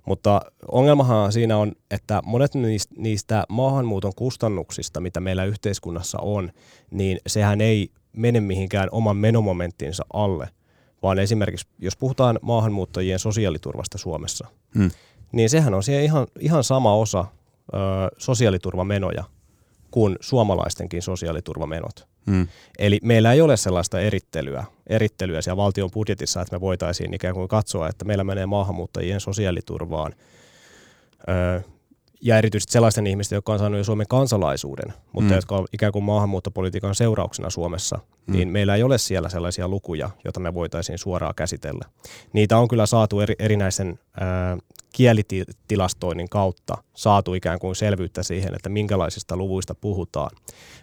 Speaker 2: Mutta ongelmahan siinä on, että monet niistä maahanmuuton kustannuksista, mitä meillä yhteiskunnassa on, niin sehän ei mene mihinkään oman menomomenttinsa alle, vaan esimerkiksi jos puhutaan maahanmuuttajien sosiaaliturvasta Suomessa, mm. niin sehän on siihen ihan, ihan sama osa ö, sosiaaliturvamenoja – kuin suomalaistenkin sosiaaliturvamenot. Hmm. Eli meillä ei ole sellaista erittelyä, erittelyä siellä valtion budjetissa, että me voitaisiin ikään kuin katsoa, että meillä menee maahanmuuttajien sosiaaliturvaan öö, ja erityisesti sellaisten ihmisten, jotka on saanut jo Suomen kansalaisuuden, mutta mm. jotka on ikään kuin maahanmuuttopolitiikan seurauksena Suomessa, mm. niin meillä ei ole siellä sellaisia lukuja, joita me voitaisiin suoraan käsitellä. Niitä on kyllä saatu eri, erinäisen ää, kielitilastoinnin kautta saatu ikään kuin selvyyttä siihen, että minkälaisista luvuista puhutaan.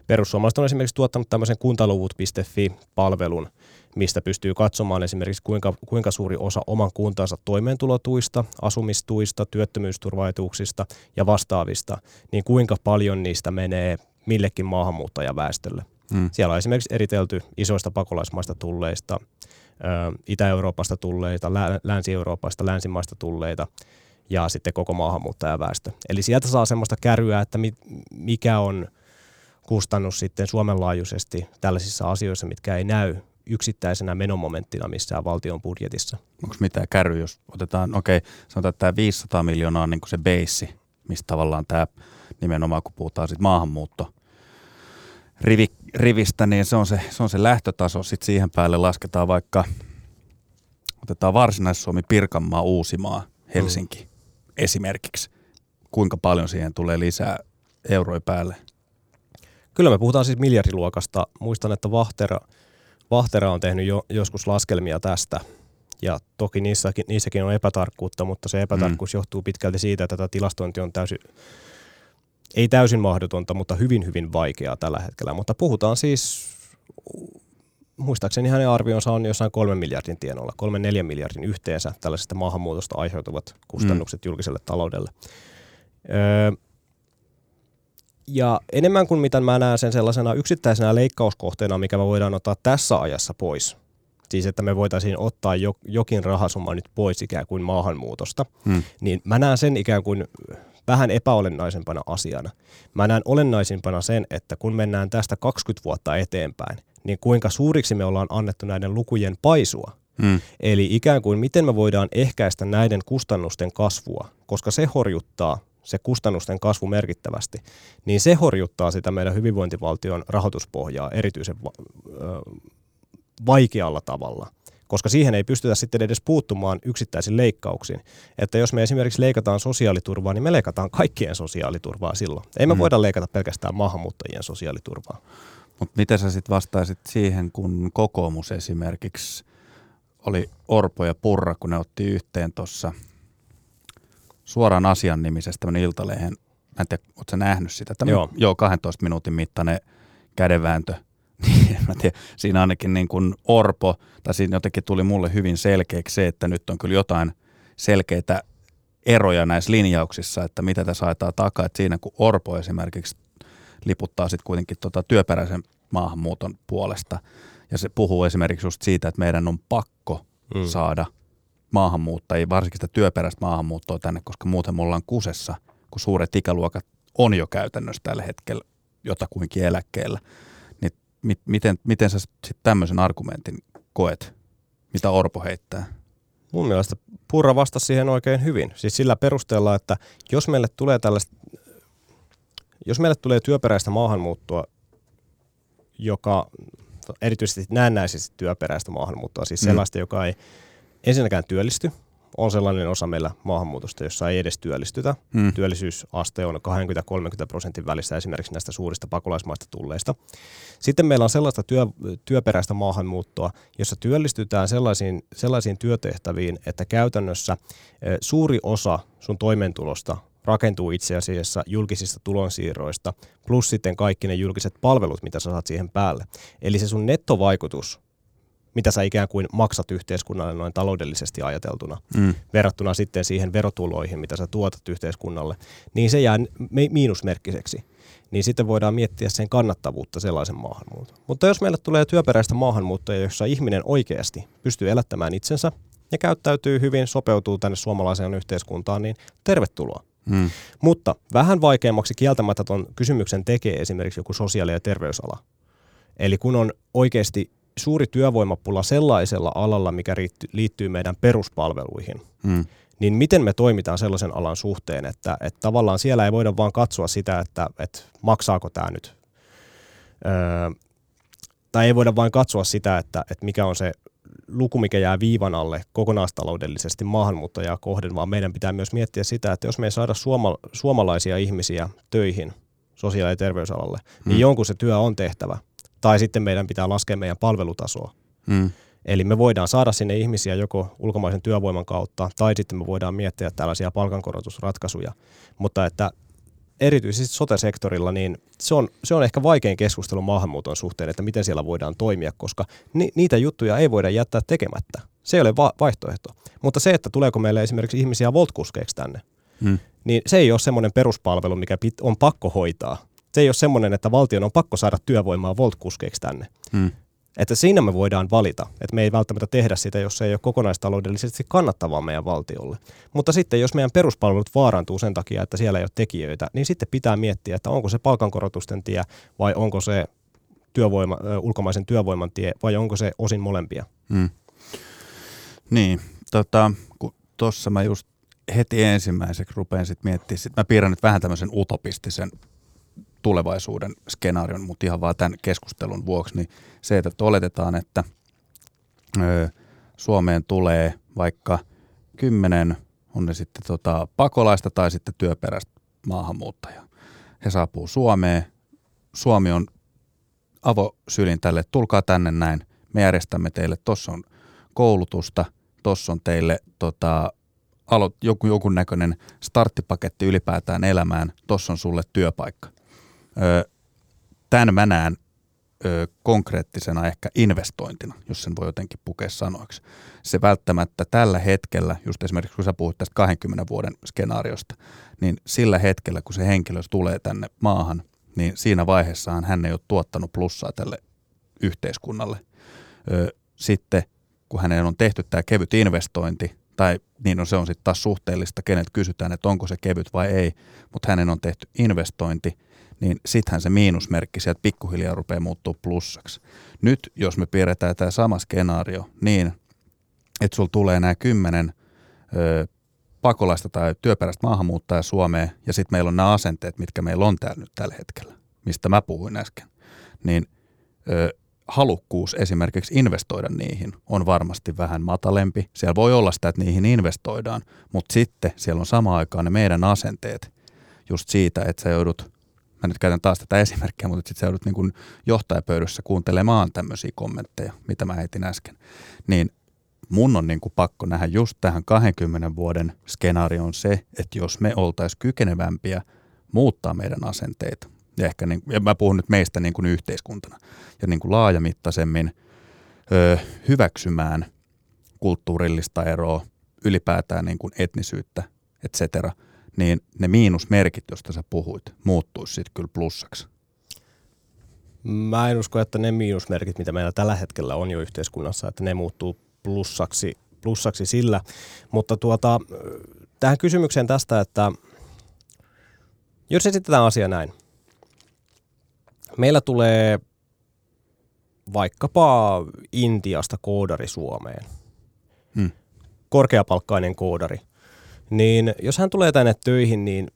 Speaker 2: Perussuomalaiset on esimerkiksi tuottanut tämmöisen kuntaluvut.fi-palvelun, mistä pystyy katsomaan esimerkiksi kuinka, kuinka suuri osa oman kuntansa toimeentulotuista, asumistuista, työttömyysturvaetuuksista ja vastaavista, niin kuinka paljon niistä menee millekin maahanmuuttajaväestölle. Hmm. Siellä on esimerkiksi eritelty isoista pakolaismaista tulleista, Itä-Euroopasta tulleita, Länsi-Euroopasta, länsimaista tulleita ja sitten koko maahanmuuttajaväestö. Eli sieltä saa semmoista kärryä, että mikä on kustannus sitten Suomen laajuisesti tällaisissa asioissa, mitkä ei näy yksittäisenä menomomenttina missään valtion budjetissa.
Speaker 1: Onko mitään kärry, jos otetaan, okei, okay, sanotaan, että tämä 500 miljoonaa on niin kuin se beissi, mistä tavallaan tämä nimenomaan, kun puhutaan sitten maahanmuutto rivi, rivistä, niin se on se, se on se lähtötaso. Sitten siihen päälle lasketaan vaikka, otetaan Varsinais-Suomi, Pirkanmaa, Uusimaa, Helsinki mm. esimerkiksi. Kuinka paljon siihen tulee lisää euroja päälle?
Speaker 2: Kyllä me puhutaan siis miljardiluokasta. Muistan, että Vahtera, Vahtera on tehnyt jo, joskus laskelmia tästä. Ja toki niissäkin, niissäkin on epätarkkuutta, mutta se epätarkkuus mm. johtuu pitkälti siitä, että tätä tilastointi on täysin, ei täysin mahdotonta, mutta hyvin, hyvin vaikeaa tällä hetkellä. Mutta puhutaan siis, muistaakseni hänen arvionsa on jossain kolmen miljardin tienoilla, kolmen neljän miljardin yhteensä tällaisesta maahanmuutosta aiheutuvat kustannukset mm. julkiselle taloudelle. Öö, ja enemmän kuin mitä mä näen sen sellaisena yksittäisenä leikkauskohteena, mikä me voidaan ottaa tässä ajassa pois. Siis että me voitaisiin ottaa jo, jokin rahasumma nyt pois ikään kuin maahanmuutosta. Hmm. Niin mä näen sen ikään kuin vähän epäolennaisempana asiana. Mä näen olennaisimpana sen, että kun mennään tästä 20 vuotta eteenpäin, niin kuinka suuriksi me ollaan annettu näiden lukujen paisua. Hmm. Eli ikään kuin miten me voidaan ehkäistä näiden kustannusten kasvua, koska se horjuttaa se kustannusten kasvu merkittävästi, niin se horjuttaa sitä meidän hyvinvointivaltion rahoituspohjaa erityisen va- vaikealla tavalla koska siihen ei pystytä sitten edes puuttumaan yksittäisiin leikkauksiin. Että jos me esimerkiksi leikataan sosiaaliturvaa, niin me leikataan kaikkien sosiaaliturvaa silloin. Ei me mm. voida leikata pelkästään maahanmuuttajien sosiaaliturvaa.
Speaker 1: Mutta miten sä sitten vastaisit siihen, kun kokoomus esimerkiksi oli Orpo ja Purra, kun ne otti yhteen tuossa – suoraan asian nimisestä tämmöinen Iltalehen, mä en tiedä, ootko nähnyt sitä? Tämä, joo. joo, 12 minuutin mittainen kädenvääntö. Niin, mä tiedän, siinä ainakin niin kuin Orpo, tai siinä jotenkin tuli mulle hyvin selkeäksi se, että nyt on kyllä jotain selkeitä eroja näissä linjauksissa, että mitä tässä haetaan takaa. Että siinä kun Orpo esimerkiksi liputtaa sitten kuitenkin tota työperäisen maahanmuuton puolesta, ja se puhuu esimerkiksi just siitä, että meidän on pakko mm. saada – maahanmuuttajia, varsinkin sitä työperäistä maahanmuuttoa tänne, koska muuten me ollaan kusessa, kun suuret ikäluokat on jo käytännössä tällä hetkellä jotakuinkin eläkkeellä. Niin mit, miten, miten sä sitten tämmöisen argumentin koet, mitä Orpo heittää?
Speaker 2: Mun mielestä Purra vastasi siihen oikein hyvin. Siis sillä perusteella, että jos meille tulee tällaista, jos meille tulee työperäistä maahanmuuttoa, joka erityisesti näennäisesti työperäistä maahanmuuttoa, siis mm. sellaista, mm. joka ei ensinnäkään työllisty. On sellainen osa meillä maahanmuutosta, jossa ei edes työllistytä. Hmm. Työllisyysaste on 20-30 prosentin välissä esimerkiksi näistä suurista pakolaismaista tulleista. Sitten meillä on sellaista työ, työperäistä maahanmuuttoa, jossa työllistytään sellaisiin, sellaisiin työtehtäviin, että käytännössä suuri osa sun toimeentulosta rakentuu itse asiassa julkisista tulonsiirroista, plus sitten kaikki ne julkiset palvelut, mitä sä saat siihen päälle. Eli se sun nettovaikutus mitä sä ikään kuin maksat yhteiskunnalle noin taloudellisesti ajateltuna, mm. verrattuna sitten siihen verotuloihin, mitä sä tuotat yhteiskunnalle, niin se jää miinusmerkkiseksi. Niin sitten voidaan miettiä sen kannattavuutta sellaisen maahanmuuton. Mutta jos meille tulee työperäistä maahanmuuttoa, jossa ihminen oikeasti pystyy elättämään itsensä ja käyttäytyy hyvin, sopeutuu tänne suomalaiseen yhteiskuntaan, niin tervetuloa. Mm. Mutta vähän vaikeammaksi kieltämättä tuon kysymyksen tekee esimerkiksi joku sosiaali- ja terveysala. Eli kun on oikeasti suuri työvoimapula sellaisella alalla, mikä liittyy meidän peruspalveluihin, mm. niin miten me toimitaan sellaisen alan suhteen, että, että tavallaan siellä ei voida vaan katsoa sitä, että, että maksaako tämä nyt, öö, tai ei voida vain katsoa sitä, että, että mikä on se luku, mikä jää viivan alle kokonaistaloudellisesti maahanmuuttajaa kohden, vaan meidän pitää myös miettiä sitä, että jos me ei saada suoma, suomalaisia ihmisiä töihin sosiaali- ja terveysalalle, niin mm. niin jonkun se työ on tehtävä – tai sitten meidän pitää laskea meidän palvelutasoa. Mm. Eli me voidaan saada sinne ihmisiä joko ulkomaisen työvoiman kautta, tai sitten me voidaan miettiä tällaisia palkankorotusratkaisuja. Mutta että erityisesti sote-sektorilla, niin se on, se on ehkä vaikein keskustelu maahanmuuton suhteen, että miten siellä voidaan toimia, koska ni, niitä juttuja ei voida jättää tekemättä. Se ei ole va- vaihtoehto. Mutta se, että tuleeko meille esimerkiksi ihmisiä voltkuskeiksi tänne, hmm. niin se ei ole semmoinen peruspalvelu, mikä pit- on pakko hoitaa se ei ole semmoinen, että valtion on pakko saada työvoimaa voltkuskeiksi tänne. Hmm. Että siinä me voidaan valita, että me ei välttämättä tehdä sitä, jos se ei ole kokonaistaloudellisesti kannattavaa meidän valtiolle. Mutta sitten jos meidän peruspalvelut vaarantuu sen takia, että siellä ei ole tekijöitä, niin sitten pitää miettiä, että onko se palkankorotusten tie vai onko se työvoima, ulkomaisen työvoiman tie vai onko se osin molempia. Hmm.
Speaker 1: Niin, tota, tuossa mä just heti ensimmäiseksi rupean sitten miettimään, sit mä piirrän nyt vähän tämmöisen utopistisen tulevaisuuden skenaarion, mutta ihan vaan tämän keskustelun vuoksi, niin se, että oletetaan, että Suomeen tulee vaikka kymmenen, on ne sitten tota, pakolaista tai sitten työperäistä maahanmuuttajaa. He saapuu Suomeen. Suomi on avosylin tälle, tulkaa tänne näin, me järjestämme teille, tuossa on koulutusta, tuossa on teille tota, alo, joku, joku näköinen starttipaketti ylipäätään elämään, tuossa on sulle työpaikka. Tämän mä näen konkreettisena ehkä investointina, jos sen voi jotenkin pukea sanoiksi. Se välttämättä tällä hetkellä, just esimerkiksi kun sä puhut tästä 20 vuoden skenaariosta, niin sillä hetkellä, kun se henkilö tulee tänne maahan, niin siinä vaiheessaan hän ei ole tuottanut plussaa tälle yhteiskunnalle. Sitten kun hänen on tehty tämä kevyt investointi, tai niin on, se on sitten taas suhteellista, kenet kysytään, että onko se kevyt vai ei, mutta hänen on tehty investointi, niin sittenhän se miinusmerkki sieltä pikkuhiljaa rupeaa muuttuu plussaksi. Nyt jos me piirretään tämä sama skenaario niin, että sulla tulee nämä kymmenen pakolaista tai työperäistä maahanmuuttajaa Suomeen, ja sitten meillä on nämä asenteet, mitkä meillä on täällä nyt tällä hetkellä, mistä mä puhuin äsken, niin ö, halukkuus esimerkiksi investoida niihin on varmasti vähän matalempi. Siellä voi olla sitä, että niihin investoidaan, mutta sitten siellä on samaan aikaan ne meidän asenteet just siitä, että sä joudut, mä nyt käytän taas tätä esimerkkiä, mutta sitten sä joudut niin johtajapöydässä kuuntelemaan tämmöisiä kommentteja, mitä mä heitin äsken, niin mun on niin kuin pakko nähdä just tähän 20 vuoden skenaarioon se, että jos me oltaisiin kykenevämpiä muuttaa meidän asenteita, ja ehkä niin, ja mä puhun nyt meistä niin kuin yhteiskuntana, ja niin kuin laajamittaisemmin ö, hyväksymään kulttuurillista eroa, ylipäätään niin kuin etnisyyttä, et cetera, niin ne miinusmerkit, joista sä puhuit, muuttuisi sitten kyllä plussaksi.
Speaker 2: Mä en usko, että ne miinusmerkit, mitä meillä tällä hetkellä on jo yhteiskunnassa, että ne muuttuu plussaksi, plussaksi sillä. Mutta tuota, tähän kysymykseen tästä, että jos esitetään asia näin. Meillä tulee vaikkapa Intiasta koodari Suomeen. Hmm. Korkeapalkkainen koodari. Niin jos hän tulee tänne töihin, niin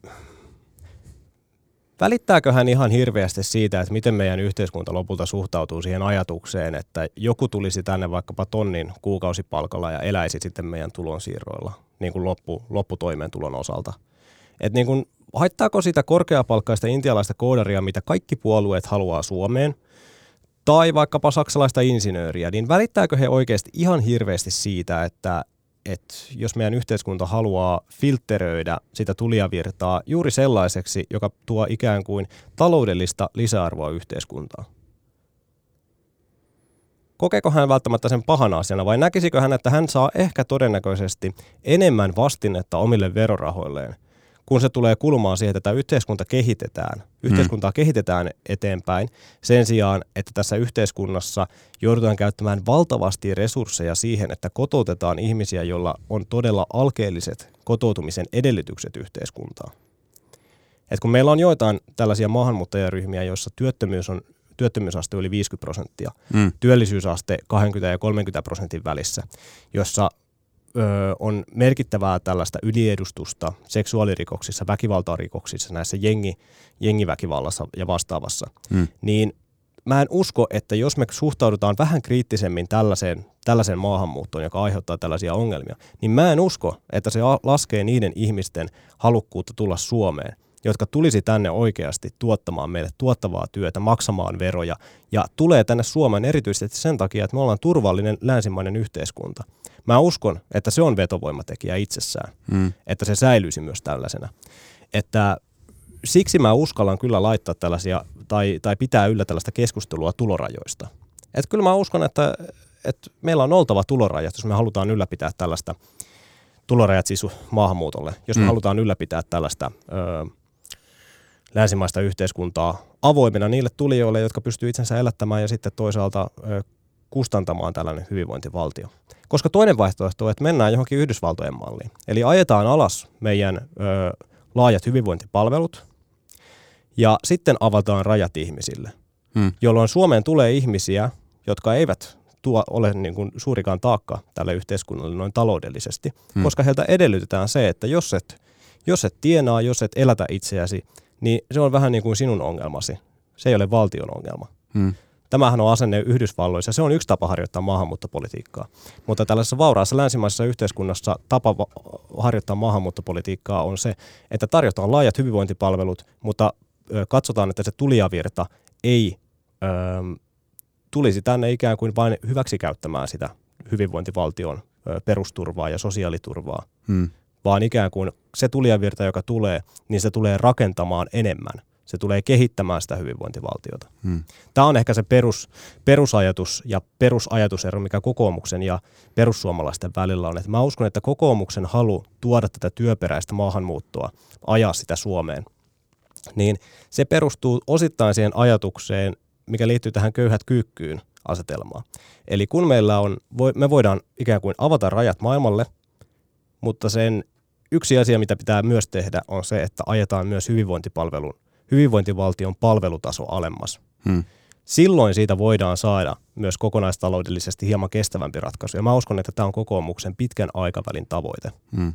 Speaker 2: välittääkö hän ihan hirveästi siitä, että miten meidän yhteiskunta lopulta suhtautuu siihen ajatukseen, että joku tulisi tänne vaikkapa tonnin kuukausipalkalla ja eläisi sitten meidän tulonsiirroilla niin kuin loppu, lopputoimeentulon osalta. Et niin kuin, haittaako sitä korkeapalkkaista intialaista koodaria, mitä kaikki puolueet haluaa Suomeen – tai vaikkapa saksalaista insinööriä, niin välittääkö he oikeasti ihan hirveästi siitä, että, että jos meidän yhteiskunta haluaa filtteröidä sitä tulijavirtaa juuri sellaiseksi, joka tuo ikään kuin taloudellista lisäarvoa yhteiskuntaan? Kokeeko hän välttämättä sen pahana asiana vai näkisikö hän, että hän saa ehkä todennäköisesti enemmän vastinetta omille verorahoilleen – kun se tulee kulmaan siihen, että tämä yhteiskunta kehitetään, yhteiskuntaa mm. kehitetään eteenpäin sen sijaan, että tässä yhteiskunnassa joudutaan käyttämään valtavasti resursseja siihen, että kotoutetaan ihmisiä, joilla on todella alkeelliset kotoutumisen edellytykset yhteiskuntaan. Et kun meillä on joitain tällaisia maahanmuuttajaryhmiä, joissa työttömyys on työttömyysaste yli 50 prosenttia, mm. työllisyysaste 20 ja 30 prosentin välissä, jossa on merkittävää tällaista yliedustusta seksuaalirikoksissa, väkivaltarikoksissa, näissä jengi, jengiväkivallassa ja vastaavassa, hmm. niin mä en usko, että jos me suhtaudutaan vähän kriittisemmin tällaiseen, tällaiseen maahanmuuttoon, joka aiheuttaa tällaisia ongelmia, niin mä en usko, että se laskee niiden ihmisten halukkuutta tulla Suomeen, jotka tulisi tänne oikeasti tuottamaan meille tuottavaa työtä, maksamaan veroja ja tulee tänne Suomeen erityisesti sen takia, että me ollaan turvallinen länsimainen yhteiskunta. Mä uskon, että se on vetovoimatekijä itsessään, mm. että se säilyisi myös tällaisena. Että siksi mä uskallan kyllä laittaa tällaisia, tai, tai pitää yllä tällaista keskustelua tulorajoista. Että kyllä mä uskon, että, että meillä on oltava tulorajat, jos me halutaan ylläpitää tällaista, tulorajat siis maahanmuutolle, jos me mm. halutaan ylläpitää tällaista ö, länsimaista yhteiskuntaa avoimena niille tulijoille, jotka pystyy itsensä elättämään ja sitten toisaalta kustantamaan tällainen hyvinvointivaltio. Koska toinen vaihtoehto on, että mennään johonkin Yhdysvaltojen malliin. Eli ajetaan alas meidän ö, laajat hyvinvointipalvelut ja sitten avataan rajat ihmisille, hmm. jolloin Suomeen tulee ihmisiä, jotka eivät tuo ole niin kuin suurikaan taakka tälle yhteiskunnalle noin taloudellisesti, hmm. koska heiltä edellytetään se, että jos et, jos et tienaa, jos et elätä itseäsi, niin se on vähän niin kuin sinun ongelmasi. Se ei ole valtion ongelma. Hmm Tämähän on asenne Yhdysvalloissa se on yksi tapa harjoittaa maahanmuuttopolitiikkaa. Mutta tällaisessa vauraassa länsimaisessa yhteiskunnassa tapa harjoittaa maahanmuuttopolitiikkaa on se, että tarjotaan laajat hyvinvointipalvelut, mutta katsotaan, että se tulijavirta ei ö, tulisi tänne ikään kuin vain hyväksikäyttämään sitä hyvinvointivaltion perusturvaa ja sosiaaliturvaa, hmm. vaan ikään kuin se tulijavirta, joka tulee, niin se tulee rakentamaan enemmän se tulee kehittämään sitä hyvinvointivaltiota. Hmm. Tämä on ehkä se perus, perusajatus ja perusajatusero, mikä kokoomuksen ja perussuomalaisten välillä on. Et mä uskon, että kokoomuksen halu tuoda tätä työperäistä maahanmuuttoa, ajaa sitä Suomeen, niin se perustuu osittain siihen ajatukseen, mikä liittyy tähän köyhät kyykkyyn asetelmaan. Eli kun meillä on, me voidaan ikään kuin avata rajat maailmalle, mutta sen yksi asia, mitä pitää myös tehdä, on se, että ajetaan myös hyvinvointipalvelun hyvinvointivaltion palvelutaso alemmas. Hmm. Silloin siitä voidaan saada myös kokonaistaloudellisesti hieman kestävämpi ratkaisu. Ja mä uskon, että tämä on kokoomuksen pitkän aikavälin tavoite. Hmm.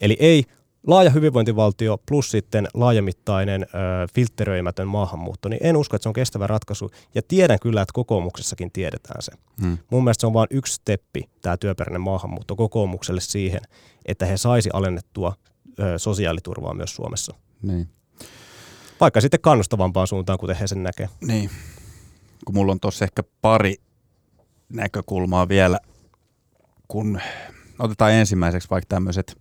Speaker 2: Eli ei laaja hyvinvointivaltio plus sitten laajamittainen ö, filtteröimätön maahanmuutto, niin en usko, että se on kestävä ratkaisu. Ja tiedän kyllä, että kokoomuksessakin tiedetään se. Hmm. Mun mielestä se on vain yksi steppi, tämä työperäinen maahanmuutto kokoomukselle siihen, että he saisi alennettua ö, sosiaaliturvaa myös Suomessa.
Speaker 1: Niin
Speaker 2: vaikka sitten kannustavampaan suuntaan, kuten he sen näkee.
Speaker 1: Niin, kun mulla on tuossa ehkä pari näkökulmaa vielä, kun otetaan ensimmäiseksi vaikka tämmöiset,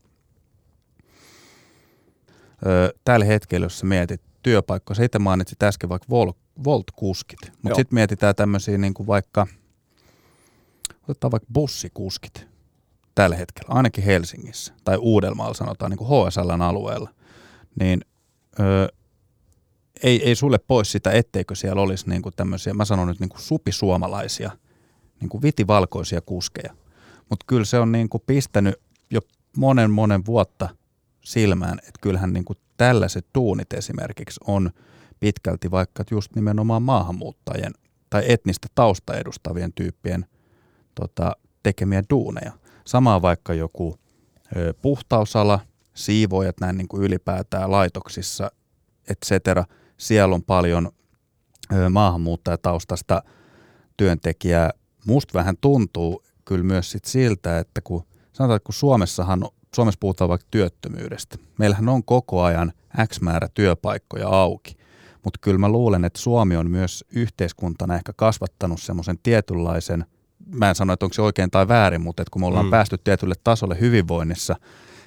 Speaker 1: tällä hetkellä, jos sä mietit työpaikkoja, sä itse mainitsit äsken vaikka Vol, Volt-kuskit, mutta sitten mietitään tämmöisiä niin kuin vaikka, otetaan vaikka bussikuskit tällä hetkellä, ainakin Helsingissä tai Uudellamaalla sanotaan niin kuin HSLn alueella, niin ö, ei, ei sulle pois sitä, etteikö siellä olisi niin kuin tämmöisiä, mä sanon nyt niin kuin supisuomalaisia, niin kuin vitivalkoisia kuskeja. Mutta kyllä se on niin kuin pistänyt jo monen monen vuotta silmään, että kyllähän niin kuin tällaiset tuunit esimerkiksi on pitkälti vaikka just nimenomaan maahanmuuttajien tai etnistä tausta edustavien tyyppien tota, tekemiä duuneja. Samaa vaikka joku ö, puhtausala, siivoojat näin niin kuin ylipäätään laitoksissa, et cetera – siellä on paljon maahanmuuttajataustasta työntekijää. Musta vähän tuntuu kyllä myös sit siltä, että kun sanotaan, että kun Suomessahan, Suomessa puhutaan vaikka työttömyydestä. Meillähän on koko ajan X määrä työpaikkoja auki, mutta kyllä mä luulen, että Suomi on myös yhteiskuntana ehkä kasvattanut semmoisen tietynlaisen, mä en sano, että onko se oikein tai väärin, mutta että kun me ollaan mm. päästy tietylle tasolle hyvinvoinnissa,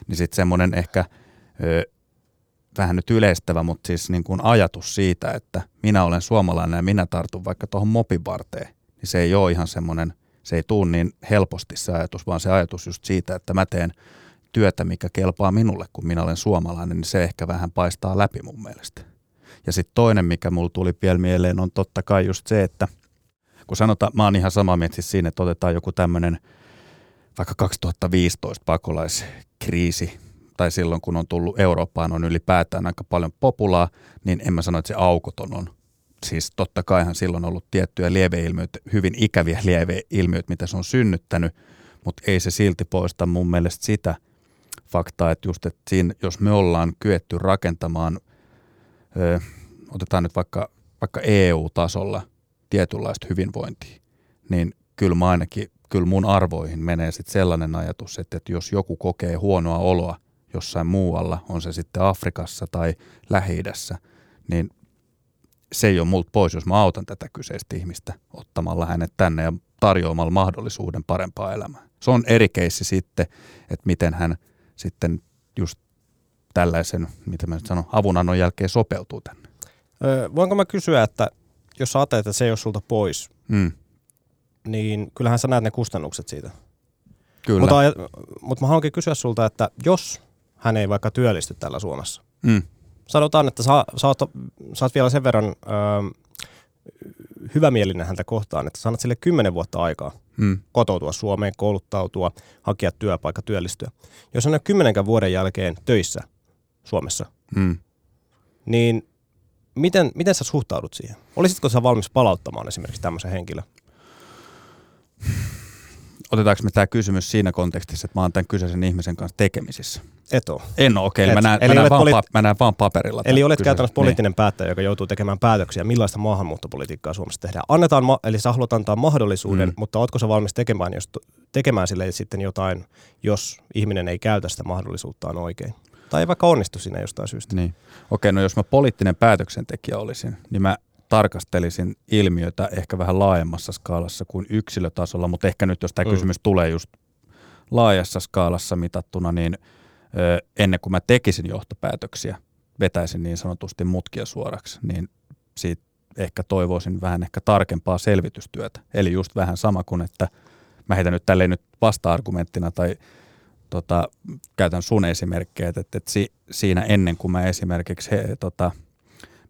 Speaker 1: niin sitten semmoinen ehkä ö, vähän nyt yleistävä, mutta siis niin kuin ajatus siitä, että minä olen suomalainen ja minä tartun vaikka tuohon mopin varteen, niin se ei ole ihan semmoinen, se ei tule niin helposti se ajatus, vaan se ajatus just siitä, että mä teen työtä, mikä kelpaa minulle, kun minä olen suomalainen, niin se ehkä vähän paistaa läpi mun mielestä. Ja sitten toinen, mikä mulla tuli vielä mieleen, on totta kai just se, että kun sanotaan, mä oon ihan sama mieltä siis siinä, että otetaan joku tämmöinen vaikka 2015 pakolaiskriisi, tai silloin kun on tullut Eurooppaan on ylipäätään aika paljon populaa, niin en mä sano, että se aukoton on. Siis totta kaihan silloin on ollut tiettyjä lieveilmiöitä, hyvin ikäviä lieveilmiöitä, mitä se on synnyttänyt, mutta ei se silti poista mun mielestä sitä faktaa, että just, että siinä, jos me ollaan kyetty rakentamaan, ö, otetaan nyt vaikka, vaikka EU-tasolla tietynlaista hyvinvointia, niin kyllä mä ainakin, kyllä mun arvoihin menee sitten sellainen ajatus, että, että jos joku kokee huonoa oloa jossain muualla, on se sitten Afrikassa tai lähi niin se ei ole multa pois, jos mä autan tätä kyseistä ihmistä ottamalla hänet tänne ja tarjoamalla mahdollisuuden parempaa elämää. Se on eri keissi sitten, että miten hän sitten just tällaisen, mitä mä nyt sanon, avunannon jälkeen sopeutuu tänne.
Speaker 2: Öö, voinko mä kysyä, että jos sä ajattelet, että se ei ole sulta pois, mm. niin kyllähän sä näet ne kustannukset siitä.
Speaker 1: Kyllä.
Speaker 2: Mutta, mutta mä haluankin kysyä sulta, että jos hän ei vaikka työllisty täällä Suomessa. Mm. Sanotaan, että sä, sä, oot, sä oot vielä sen verran ö, hyvämielinen häntä kohtaan, että sanat sille kymmenen vuotta aikaa mm. kotoutua Suomeen, kouluttautua, hakea työpaikka, työllistyä. Jos on kymmenenkään vuoden jälkeen töissä Suomessa, mm. niin miten, miten sä suhtaudut siihen? Olisitko sä valmis palauttamaan esimerkiksi tämmöisen henkilön?
Speaker 1: Otetaanko me tämä kysymys siinä kontekstissa, että mä oon tämän kyseisen ihmisen kanssa tekemisissä?
Speaker 2: Et.
Speaker 1: En ole, okei. Okay. Mä, näen,
Speaker 2: eli
Speaker 1: mä, näen
Speaker 2: poli-
Speaker 1: vaan, pa- mä näen vaan paperilla.
Speaker 2: Eli olet
Speaker 1: kyseisen.
Speaker 2: käytännössä poliittinen niin. päättäjä, joka joutuu tekemään päätöksiä, millaista maahanmuuttopolitiikkaa Suomessa tehdään. Annetaan, ma- eli sä haluat antaa mahdollisuuden, mm. mutta ootko sä valmis tekemään, jos, tekemään sille sitten jotain, jos ihminen ei käytä sitä mahdollisuuttaan oikein? Tai ei vaikka onnistu siinä jostain syystä.
Speaker 1: Niin. Okei, no jos mä poliittinen päätöksentekijä olisin, niin mä tarkastelisin ilmiötä ehkä vähän laajemmassa skaalassa kuin yksilötasolla, mutta ehkä nyt jos tämä mm. kysymys tulee just laajassa skaalassa mitattuna, niin ö, ennen kuin mä tekisin johtopäätöksiä, vetäisin niin sanotusti mutkia suoraksi, niin siitä ehkä toivoisin vähän ehkä tarkempaa selvitystyötä. Eli just vähän sama kuin, että mä heitän nyt tälleen nyt vasta-argumenttina tai tota, käytän sun esimerkkejä, että, että, si, siinä ennen kuin mä esimerkiksi he, tota,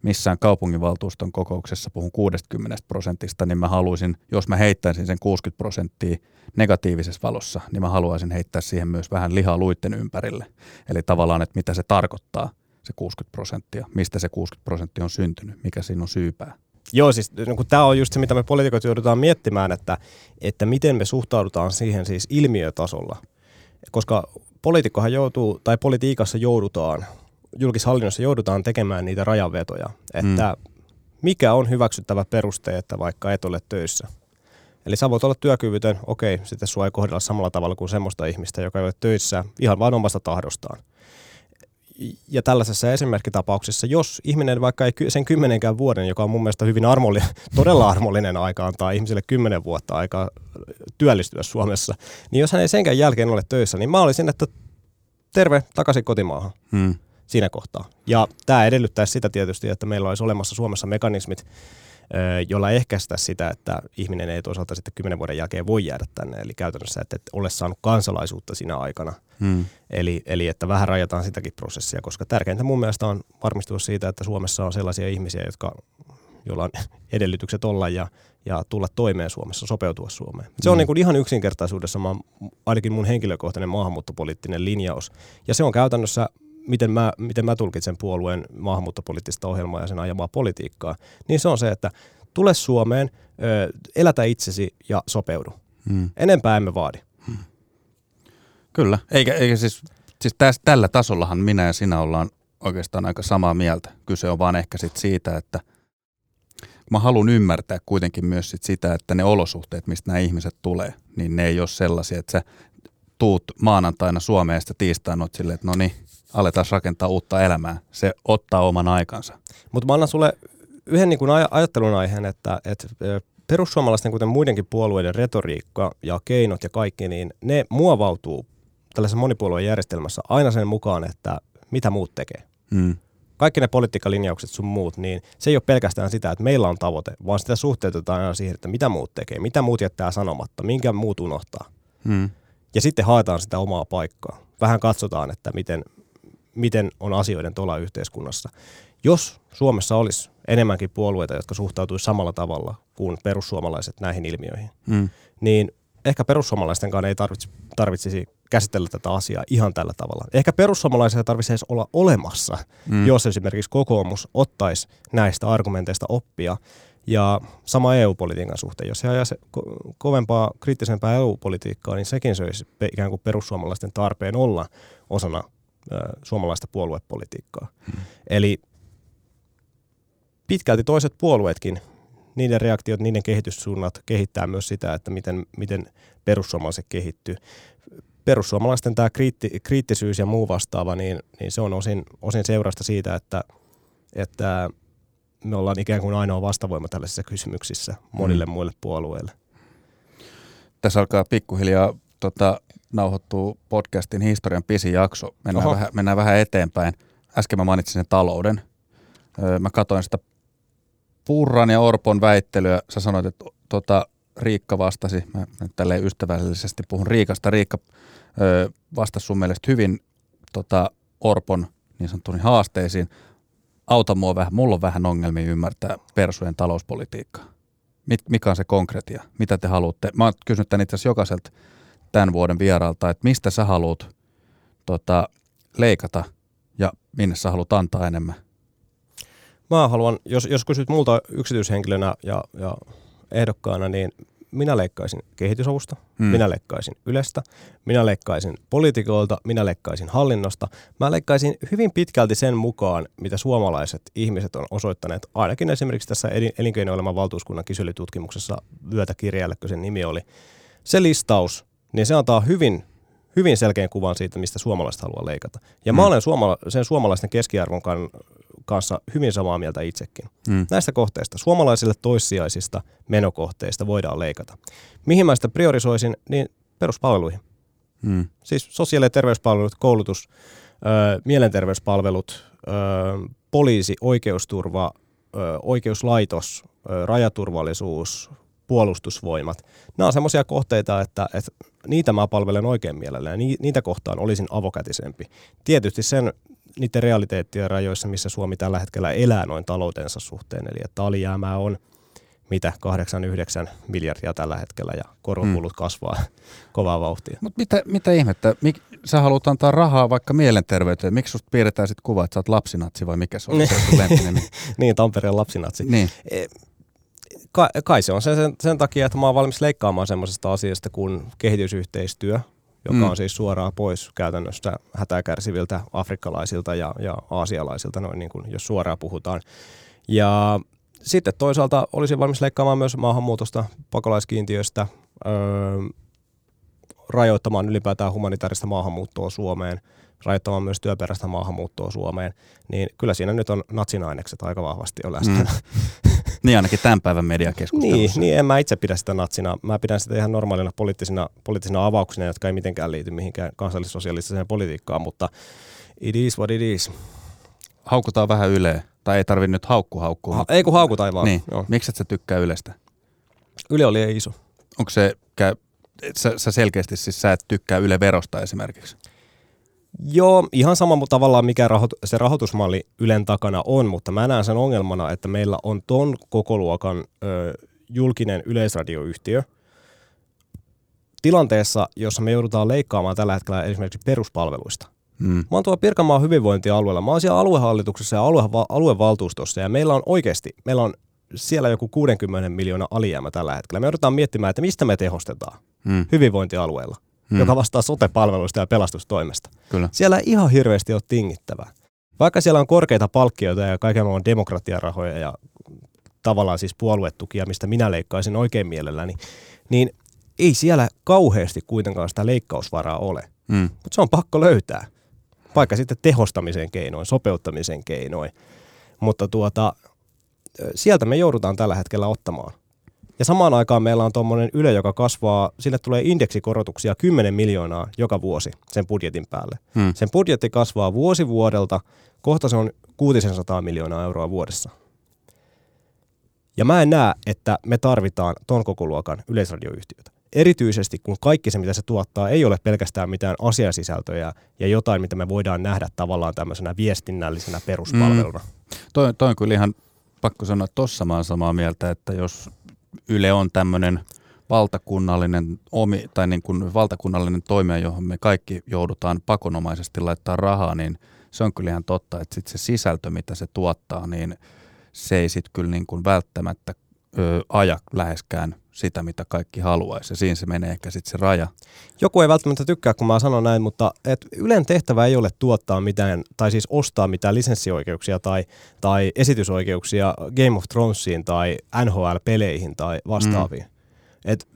Speaker 1: missään kaupunginvaltuuston kokouksessa puhun 60 prosentista, niin mä haluaisin, jos mä heittäisin sen 60 prosenttia negatiivisessa valossa, niin mä haluaisin heittää siihen myös vähän lihaa luitten ympärille. Eli tavallaan, että mitä se tarkoittaa, se 60 prosenttia, mistä se 60 prosenttia on syntynyt, mikä siinä on syypää.
Speaker 2: Joo, siis no, tämä on just se, mitä me poliitikot joudutaan miettimään, että, että miten me suhtaudutaan siihen siis ilmiötasolla. Koska poliitikkohan joutuu, tai politiikassa joudutaan julkishallinnossa joudutaan tekemään niitä rajanvetoja, että mm. mikä on hyväksyttävä peruste, että vaikka et ole töissä. Eli sä voit olla työkyvytön, okei, sitten sua ei kohdella samalla tavalla kuin semmoista ihmistä, joka ei ole töissä ihan vain omasta tahdostaan. Ja tällaisessa esimerkkitapauksessa, jos ihminen vaikka ei sen kymmenenkään vuoden, joka on mun mielestä hyvin armollinen, todella armollinen aika antaa ihmiselle kymmenen vuotta aikaa työllistyä Suomessa, niin jos hän ei senkään jälkeen ole töissä, niin mä olisin, että terve takaisin kotimaahan. Hmm siinä kohtaa. Ja tämä edellyttää sitä tietysti, että meillä olisi olemassa Suomessa mekanismit, jolla ehkäistä sitä, että ihminen ei toisaalta sitten kymmenen vuoden jälkeen voi jäädä tänne. Eli käytännössä, että et ole saanut kansalaisuutta siinä aikana. Hmm. Eli, eli että vähän rajataan sitäkin prosessia, koska tärkeintä mun mielestä on varmistua siitä, että Suomessa on sellaisia ihmisiä, jotka, joilla on edellytykset olla ja, ja tulla toimeen Suomessa, sopeutua Suomeen. Se on hmm. niin kuin ihan yksinkertaisuudessa ainakin mun henkilökohtainen maahanmuuttopoliittinen linjaus. Ja se on käytännössä miten mä, miten mä tulkitsen puolueen maahanmuuttopoliittista ohjelmaa ja sen ajamaa politiikkaa, niin se on se, että tule Suomeen, ö, elätä itsesi ja sopeudu. Hmm. Enempää emme vaadi. Hmm.
Speaker 1: Kyllä, eikä, eikä siis, siis täs, tällä tasollahan minä ja sinä ollaan oikeastaan aika samaa mieltä. Kyse on vaan ehkä sit siitä, että mä haluan ymmärtää kuitenkin myös sit sitä, että ne olosuhteet, mistä nämä ihmiset tulee, niin ne ei ole sellaisia, että sä tuut maanantaina Suomeen ja tiistaina oot silleen, että no niin, aletaan rakentaa uutta elämää. Se ottaa oman aikansa.
Speaker 2: Mutta mä annan sulle yhden niin aj- ajattelun aiheen, että, että perussuomalaisten, kuten muidenkin puolueiden retoriikka ja keinot ja kaikki, niin ne muovautuu tällaisessa monipuolueen järjestelmässä aina sen mukaan, että mitä muut tekee. Hmm. Kaikki ne politiikkalinjaukset sun muut, niin se ei ole pelkästään sitä, että meillä on tavoite, vaan sitä suhteutetaan aina siihen, että mitä muut tekee, mitä muut jättää sanomatta, minkä muut unohtaa. Hmm. Ja sitten haetaan sitä omaa paikkaa. Vähän katsotaan, että miten, miten on asioiden tuolla yhteiskunnassa. Jos Suomessa olisi enemmänkin puolueita, jotka suhtautuisivat samalla tavalla kuin perussuomalaiset näihin ilmiöihin, mm. niin ehkä perussuomalaistenkaan ei tarvitsisi, tarvitsisi käsitellä tätä asiaa ihan tällä tavalla. Ehkä perussuomalaisia tarvitsisi edes olla olemassa, mm. jos esimerkiksi kokoomus ottaisi näistä argumenteista oppia. Ja sama EU-politiikan suhteen, jos he ajaisi ko- kovempaa, kriittisempää EU-politiikkaa, niin sekin söisi ikään kuin perussuomalaisten tarpeen olla osana suomalaista puoluepolitiikkaa. Hmm. Eli pitkälti toiset puolueetkin, niiden reaktiot, niiden kehityssuunnat kehittää myös sitä, että miten, miten perussuomalaiset kehittyy. Perussuomalaisten tämä kriitti, kriittisyys ja muu vastaava, niin, niin se on osin, osin seurasta siitä, että, että me ollaan ikään kuin ainoa vastavoima tällaisissa kysymyksissä monille hmm. muille puolueille.
Speaker 1: Tässä alkaa pikkuhiljaa tota, nauhoittuu podcastin historian pisin jakso. Mennään, vähän, mennään vähän eteenpäin. Äsken mä mainitsin sen talouden. mä katsoin sitä Purran ja Orpon väittelyä. Sä sanoit, että tota, Riikka vastasi, mä tälleen ystävällisesti puhun Riikasta. Riikka vastasi sun mielestä hyvin tota, Orpon niin sanottuihin haasteisiin. Auta mua vähän, mulla on vähän ongelmia ymmärtää persujen talouspolitiikkaa. mikä on se konkretia? Mitä te haluatte? Mä oon kysynyt tämän itse asiassa jokaiselta tämän vuoden vieraalta, että mistä sä haluat tota, leikata ja minne sä haluat antaa enemmän?
Speaker 2: Mä haluan, jos, jos kysyt multa yksityishenkilönä ja, ja ehdokkaana, niin minä leikkaisin kehitysavusta, hmm. minä leikkaisin Ylestä, minä leikkaisin poliitikoilta, minä leikkaisin hallinnosta. Mä leikkaisin hyvin pitkälti sen mukaan, mitä suomalaiset ihmiset on osoittaneet, ainakin esimerkiksi tässä elinkeinoelämän valtuuskunnan kyselytutkimuksessa vyötäkirjalle, kun sen nimi oli. Se listaus, niin se antaa hyvin hyvin selkeän kuvan siitä, mistä suomalaiset haluaa leikata. Ja mm. mä olen suomala- sen suomalaisten keskiarvon kanssa hyvin samaa mieltä itsekin. Mm. Näistä kohteista, suomalaisille toissijaisista menokohteista voidaan leikata. Mihin mä sitä priorisoisin, niin peruspalveluihin. Mm. Siis sosiaali- ja terveyspalvelut, koulutus, ö, mielenterveyspalvelut, ö, poliisi, oikeusturva, ö, oikeuslaitos, ö, rajaturvallisuus, puolustusvoimat. Nämä on semmoisia kohteita, että, että niitä mä palvelen oikein mielellä ja niitä kohtaan olisin avokätisempi. Tietysti sen niiden realiteettien rajoissa, missä Suomi tällä hetkellä elää noin taloutensa suhteen. Eli että alijäämää on mitä 8-9 miljardia tällä hetkellä ja koronkulut hmm. kasvaa kovaa vauhtia.
Speaker 1: Mutta mitä, mitä ihmettä? Mik, sä haluat antaa rahaa vaikka mielenterveyteen. Miksi susta piirretään sitten kuva, että sä oot lapsinatsi vai mikä se on se
Speaker 2: niin, Tampereen lapsinatsi. Niin. E, kai, kai se on sen, sen, sen takia, että mä oon valmis leikkaamaan semmoisesta asiasta kuin kehitysyhteistyö, joka mm. on siis suoraan pois käytännössä hätää kärsiviltä afrikkalaisilta ja, ja aasialaisilta, noin niin kuin, jos suoraan puhutaan. Ja sitten toisaalta olisin valmis leikkaamaan myös maahanmuutosta, pakolaiskiintiöstä, öö, rajoittamaan ylipäätään humanitaarista maahanmuuttoa Suomeen, rajoittamaan myös työperäistä maahanmuuttoa Suomeen, niin kyllä siinä nyt on natsinainekset aika vahvasti jo läsnä. Mm.
Speaker 1: Niin ainakin tämän päivän mediakeskustelussa.
Speaker 2: Niin, niin, en mä itse pidä sitä natsina. Mä pidän sitä ihan normaalina poliittisina, poliittisina avauksina, jotka ei mitenkään liity mihinkään kansallissosialistiseen politiikkaan, mutta it is what it is.
Speaker 1: Haukutaan vähän Yleä. Tai ei tarvi nyt haukku haukkua. Ha-
Speaker 2: ei kun haukutaan vaan.
Speaker 1: Niin. Miksi et sä tykkää Ylestä?
Speaker 2: Yle oli iso.
Speaker 1: Onko se, sä, sä selkeästi siis sä et tykkää Yle verosta esimerkiksi?
Speaker 2: Joo, ihan sama tavallaan mikä se rahoitusmalli Ylen takana on, mutta mä näen sen ongelmana, että meillä on ton kokoluokan ö, julkinen yleisradioyhtiö tilanteessa, jossa me joudutaan leikkaamaan tällä hetkellä esimerkiksi peruspalveluista. Mm. Mä oon tuolla Pirkanmaan hyvinvointialueella, mä oon siellä aluehallituksessa ja alue- aluevaltuustossa ja meillä on oikeasti, meillä on siellä joku 60 miljoonaa alijäämä tällä hetkellä. Me joudutaan miettimään, että mistä me tehostetaan mm. hyvinvointialueella hmm. joka vastaa sote-palveluista ja pelastustoimesta. Kyllä. Siellä ei ihan hirveästi ole tingittävää. Vaikka siellä on korkeita palkkioita ja kaiken maailman demokratiarahoja ja tavallaan siis puoluetukia, mistä minä leikkaisin oikein mielelläni, niin ei siellä kauheasti kuitenkaan sitä leikkausvaraa ole. Hmm. Mutta se on pakko löytää. Vaikka sitten tehostamisen keinoin, sopeuttamisen keinoin. Mutta tuota, sieltä me joudutaan tällä hetkellä ottamaan. Ja samaan aikaan meillä on tuommoinen Yle, joka kasvaa, sille tulee indeksikorotuksia 10 miljoonaa joka vuosi sen budjetin päälle. Hmm. Sen budjetti kasvaa vuosi vuodelta, kohta se on 600 miljoonaa euroa vuodessa. Ja mä en näe, että me tarvitaan ton koko luokan yleisradioyhtiötä. Erityisesti kun kaikki se, mitä se tuottaa, ei ole pelkästään mitään asiasisältöjä ja jotain, mitä me voidaan nähdä tavallaan tämmöisenä viestinnällisenä peruspalveluna. Mm.
Speaker 1: Toi, toi on kyllä ihan pakko sanoa, että tossa mä samaa mieltä, että jos Yle on tämmöinen valtakunnallinen, omi, tai niin kuin valtakunnallinen toimija, johon me kaikki joudutaan pakonomaisesti laittaa rahaa, niin se on kyllä ihan totta, että sit se sisältö, mitä se tuottaa, niin se ei sitten kyllä niin kuin välttämättä ö, aja läheskään sitä, mitä kaikki haluaisi. Ja siinä se menee ehkä sitten se raja.
Speaker 2: Joku ei välttämättä tykkää, kun mä sanon näin, mutta et Ylen tehtävä ei ole tuottaa mitään, tai siis ostaa mitään lisenssioikeuksia tai, tai esitysoikeuksia Game of Thronesiin tai NHL-peleihin tai vastaaviin. Mm. Et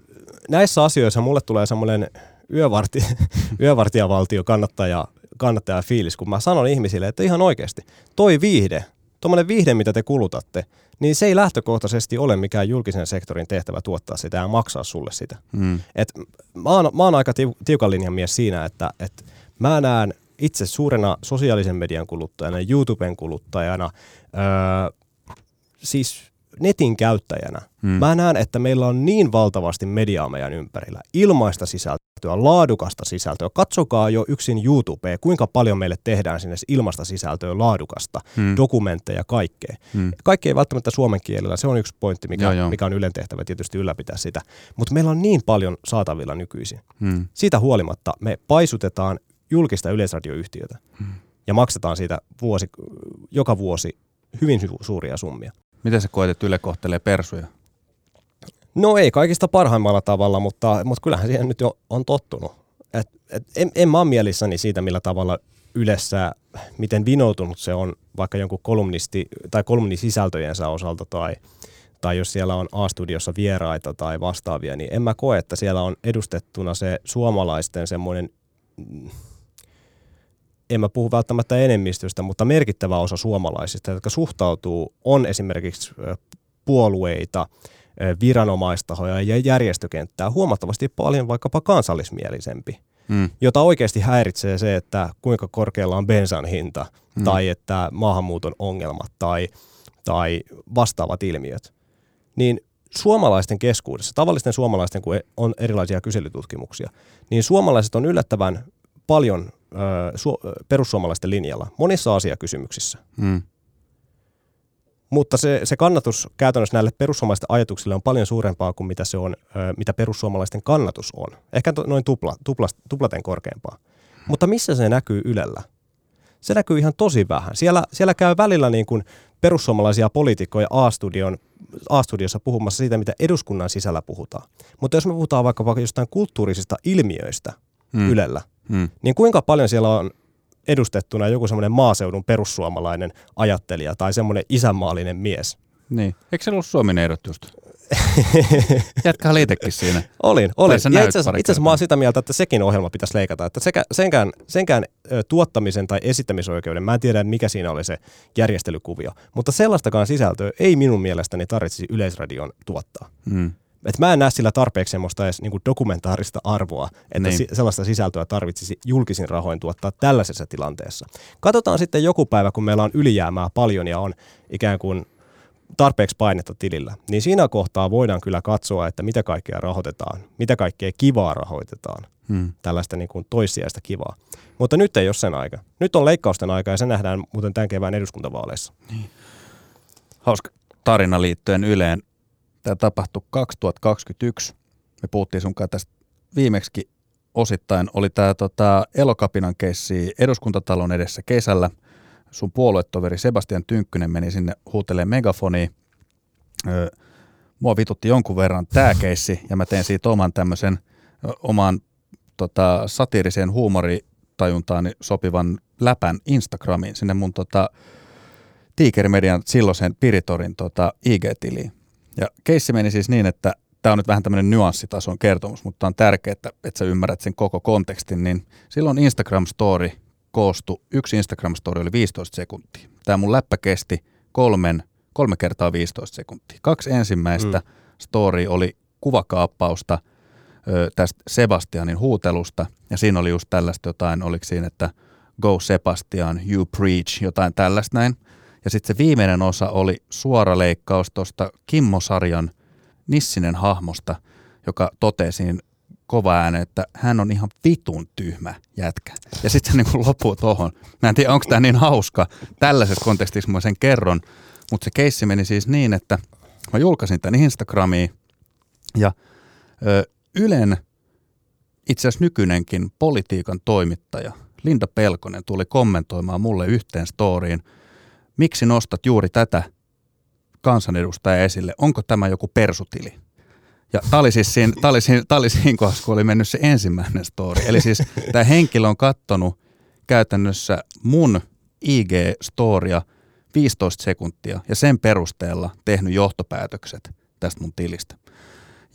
Speaker 2: näissä asioissa mulle tulee semmoinen yövarti, yövartijavaltio kannattaja, kannattaja fiilis, kun mä sanon ihmisille, että ihan oikeasti, toi viihde, tuommoinen viihde, mitä te kulutatte, niin se ei lähtökohtaisesti ole mikään julkisen sektorin tehtävä tuottaa sitä ja maksaa sulle sitä. Mm. Et mä, oon, mä oon aika tiukan linjan mies siinä, että et mä näen itse suurena sosiaalisen median kuluttajana, YouTuben kuluttajana, öö, siis netin käyttäjänä, hmm. mä näen, että meillä on niin valtavasti mediaa meidän ympärillä. Ilmaista sisältöä, laadukasta sisältöä. Katsokaa jo yksin YouTubea, kuinka paljon meille tehdään sinne ilmasta sisältöä, laadukasta, hmm. dokumentteja, kaikkea. Hmm. Kaikki ei välttämättä suomen kielellä, se on yksi pointti, mikä, joo, joo. mikä on Ylen tehtävä tietysti ylläpitää sitä. Mutta meillä on niin paljon saatavilla nykyisin. Hmm. Siitä huolimatta me paisutetaan julkista yleisradioyhtiötä hmm. ja maksetaan siitä vuosi, joka vuosi hyvin suuria summia.
Speaker 1: Miten sä koet, että Yle kohtelee persuja?
Speaker 2: No ei kaikista parhaimmalla tavalla, mutta, mutta kyllähän siihen nyt jo on tottunut. Et, et, en, en mä ole mielissäni siitä, millä tavalla Ylessä, miten vinoutunut se on vaikka jonkun kolumnisti tai kolumnisisältöjensä osalta tai, tai jos siellä on A-studiossa vieraita tai vastaavia, niin en mä koe, että siellä on edustettuna se suomalaisten semmoinen, en mä puhu välttämättä enemmistöstä, mutta merkittävä osa suomalaisista, jotka suhtautuu, on esimerkiksi puolueita, viranomaistahoja ja järjestökenttää huomattavasti paljon vaikkapa kansallismielisempi mm. jota oikeasti häiritsee se, että kuinka korkealla on bensan hinta mm. tai että maahanmuuton ongelmat tai, tai vastaavat ilmiöt, niin suomalaisten keskuudessa, tavallisten suomalaisten, kun on erilaisia kyselytutkimuksia, niin suomalaiset on yllättävän paljon ö, su- perussuomalaisten linjalla monissa asiakysymyksissä. Mm. Mutta se, se kannatus käytännössä näille perussuomalaisten ajatuksille on paljon suurempaa kuin mitä, se on, mitä perussuomalaisten kannatus on. Ehkä noin tupla, tupla, tuplaten korkeampaa. Mutta missä se näkyy Ylellä? Se näkyy ihan tosi vähän. Siellä, siellä käy välillä niin kuin perussuomalaisia poliitikkoja A-studion, A-studiossa puhumassa siitä, mitä eduskunnan sisällä puhutaan. Mutta jos me puhutaan vaikka jostain kulttuurisista ilmiöistä hmm. Ylellä, hmm. niin kuinka paljon siellä on edustettuna joku semmoinen maaseudun perussuomalainen ajattelija tai semmoinen isänmaallinen mies.
Speaker 1: Niin. Eikö se ollut Suomen ehdot just? Jätkä oli itsekin siinä.
Speaker 2: Olin, olin. itse asiassa, itse asiassa mä oon sitä mieltä, että sekin ohjelma pitäisi leikata. Että sekä, senkään, senkään tuottamisen tai esittämisoikeuden, mä en tiedä mikä siinä oli se järjestelykuvio, mutta sellaistakaan sisältöä ei minun mielestäni tarvitsisi Yleisradion tuottaa. Mm. Et mä en näe sillä tarpeeksi semmoista edes niin dokumentaarista arvoa, että niin. si- sellaista sisältöä tarvitsisi julkisin rahoin tuottaa tällaisessa tilanteessa. Katsotaan sitten joku päivä, kun meillä on ylijäämää paljon ja on ikään kuin tarpeeksi painetta tilillä, niin siinä kohtaa voidaan kyllä katsoa, että mitä kaikkea rahoitetaan, mitä kaikkea kivaa rahoitetaan, hmm. tällaista niin kuin toissijaista kivaa. Mutta nyt ei ole sen aika. Nyt on leikkausten aika ja se nähdään muuten tämän kevään eduskuntavaaleissa. Niin.
Speaker 1: Hauska tarina liittyen Yleen. Tämä tapahtui 2021. Me puhuttiin sunkaan tästä viimeksi osittain. Oli tämä tota, Elokapinan keissi eduskuntatalon edessä kesällä. Sun puoluetoveri Sebastian Tynkkynen meni sinne huuteleen megafoniin. Öö, mua vitutti jonkun verran tämä keissi ja mä tein siitä oman tämmöisen oman tota, satiiriseen huumoritajuntaani sopivan läpän Instagramiin sinne mun tota, Tiikerimedian silloisen Piritorin tota, IG-tiliin. Ja keissi meni siis niin, että tämä on nyt vähän tämmöinen nyanssitason kertomus, mutta on tärkeää, että, että sä ymmärrät sen koko kontekstin, niin silloin Instagram-story koostui, yksi Instagram-story oli 15 sekuntia. Tämä mun läppä kesti kolmen, kolme kertaa 15 sekuntia. Kaksi ensimmäistä mm. story oli kuvakaappausta ö, tästä Sebastianin huutelusta, ja siinä oli just tällaista jotain, oliko siinä, että Go Sebastian, you preach, jotain tällaista näin. Ja sitten se viimeinen osa oli suora leikkaus tuosta Kimmo-sarjan Nissinen hahmosta, joka totesi kova ääne, että hän on ihan vitun tyhmä jätkä. Ja sitten se niin loppuu tuohon. Mä en tiedä, onko tämä niin hauska. Tällaisessa kontekstissa mä sen kerron. Mutta se keissi meni siis niin, että mä julkaisin tämän Instagramiin ja ö, Ylen itse asiassa nykyinenkin politiikan toimittaja Linda Pelkonen tuli kommentoimaan mulle yhteen storiin – miksi nostat juuri tätä kansanedustajaa esille? Onko tämä joku persutili? Ja tämä oli siis siinä, tämä oli siinä, tämä oli siinä kohdassa, kun oli mennyt se ensimmäinen story. Eli siis tämä henkilö on kattonut käytännössä mun IG-storia 15 sekuntia ja sen perusteella tehnyt johtopäätökset tästä mun tilistä.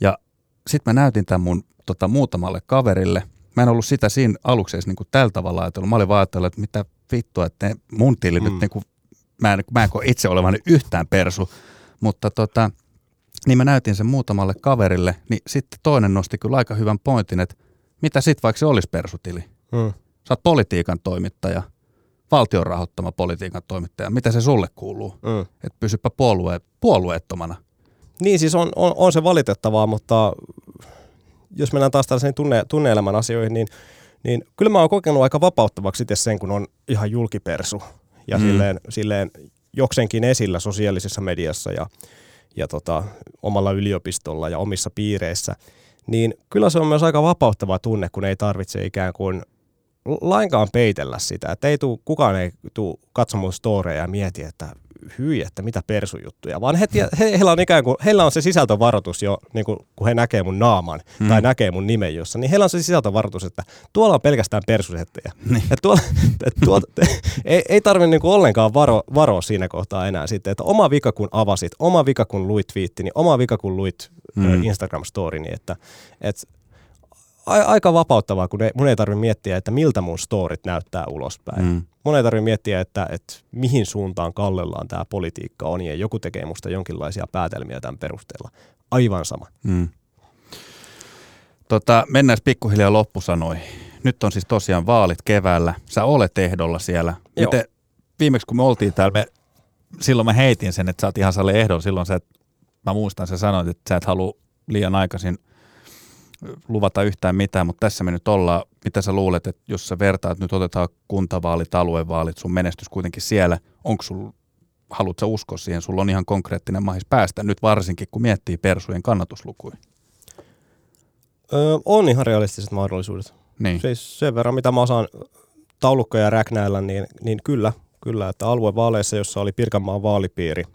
Speaker 1: Ja sitten mä näytin tämän mun tota, muutamalle kaverille. Mä en ollut sitä siinä aluksi edes niin kuin tällä tavalla ajatellut. Mä olin vaan ajatellut, että mitä vittua, että mun tili mm. nyt niin kuin mä en, mä en koe itse olevani yhtään persu, mutta tota, niin mä näytin sen muutamalle kaverille, niin sitten toinen nosti kyllä aika hyvän pointin, että mitä sitten vaikka se olisi persutili? Hmm. Sä oot politiikan toimittaja, valtion rahoittama politiikan toimittaja. Mitä se sulle kuuluu? Hmm. Että pysypä puolue, puolueettomana.
Speaker 2: Niin siis on, on, on se valitettavaa, mutta jos mennään taas tällaisiin tunne, tunne-elämän asioihin, niin, niin kyllä mä oon kokenut aika vapauttavaksi itse sen, kun on ihan julkipersu ja mm. silleen, silleen jokseenkin esillä sosiaalisessa mediassa ja, ja tota, omalla yliopistolla ja omissa piireissä, niin kyllä se on myös aika vapauttava tunne, kun ei tarvitse ikään kuin lainkaan peitellä sitä. Että ei tuu, kukaan ei tule katsomaan storeja ja mieti, että hyi, että mitä persujuttuja, vaan he, he, heillä, on ikään kuin, heillä on se sisältövaroitus jo, niin kuin, kun he näkee mun naaman hmm. tai näkee mun nimen jossa, niin heillä on se sisältövaroitus, että tuolla on pelkästään persusettejä. Niin. Että tuolla, että tuolla, ei, ei tarvitse niin ollenkaan varo, varoa siinä kohtaa enää sitten, että oma vika kun avasit, oma vika kun luit twiittini, oma vika kun luit hmm. Instagram-storini, että, että aika vapauttavaa, kun ei, mun ei tarvitse miettiä, että miltä mun storit näyttää ulospäin. Mm. Mun ei tarvitse miettiä, että, että mihin suuntaan kallellaan tämä politiikka on ja joku tekee musta jonkinlaisia päätelmiä tämän perusteella. Aivan sama. Mm.
Speaker 1: Tota, mennään pikkuhiljaa loppusanoi. Nyt on siis tosiaan vaalit keväällä. Sä olet ehdolla siellä. Miten, viimeksi kun me oltiin täällä, me, silloin mä heitin sen, että sä oot ihan salle ehdolla. Silloin sä, mä muistan, sä sanoit, että sä et halua liian aikaisin – luvata yhtään mitään, mutta tässä me nyt ollaan. Mitä sä luulet, että jos sä vertaat, nyt otetaan kuntavaalit, aluevaalit, sun menestys kuitenkin siellä, onko sul, haluat sä uskoa siihen, sulla on ihan konkreettinen mahis päästä, nyt varsinkin kun miettii persujen kannatuslukuja?
Speaker 2: Öö, on ihan realistiset mahdollisuudet. Niin. Siis sen verran, mitä mä osaan taulukkoja räknäillä, niin, niin kyllä, kyllä, että aluevaaleissa, jossa oli Pirkanmaan vaalipiiri –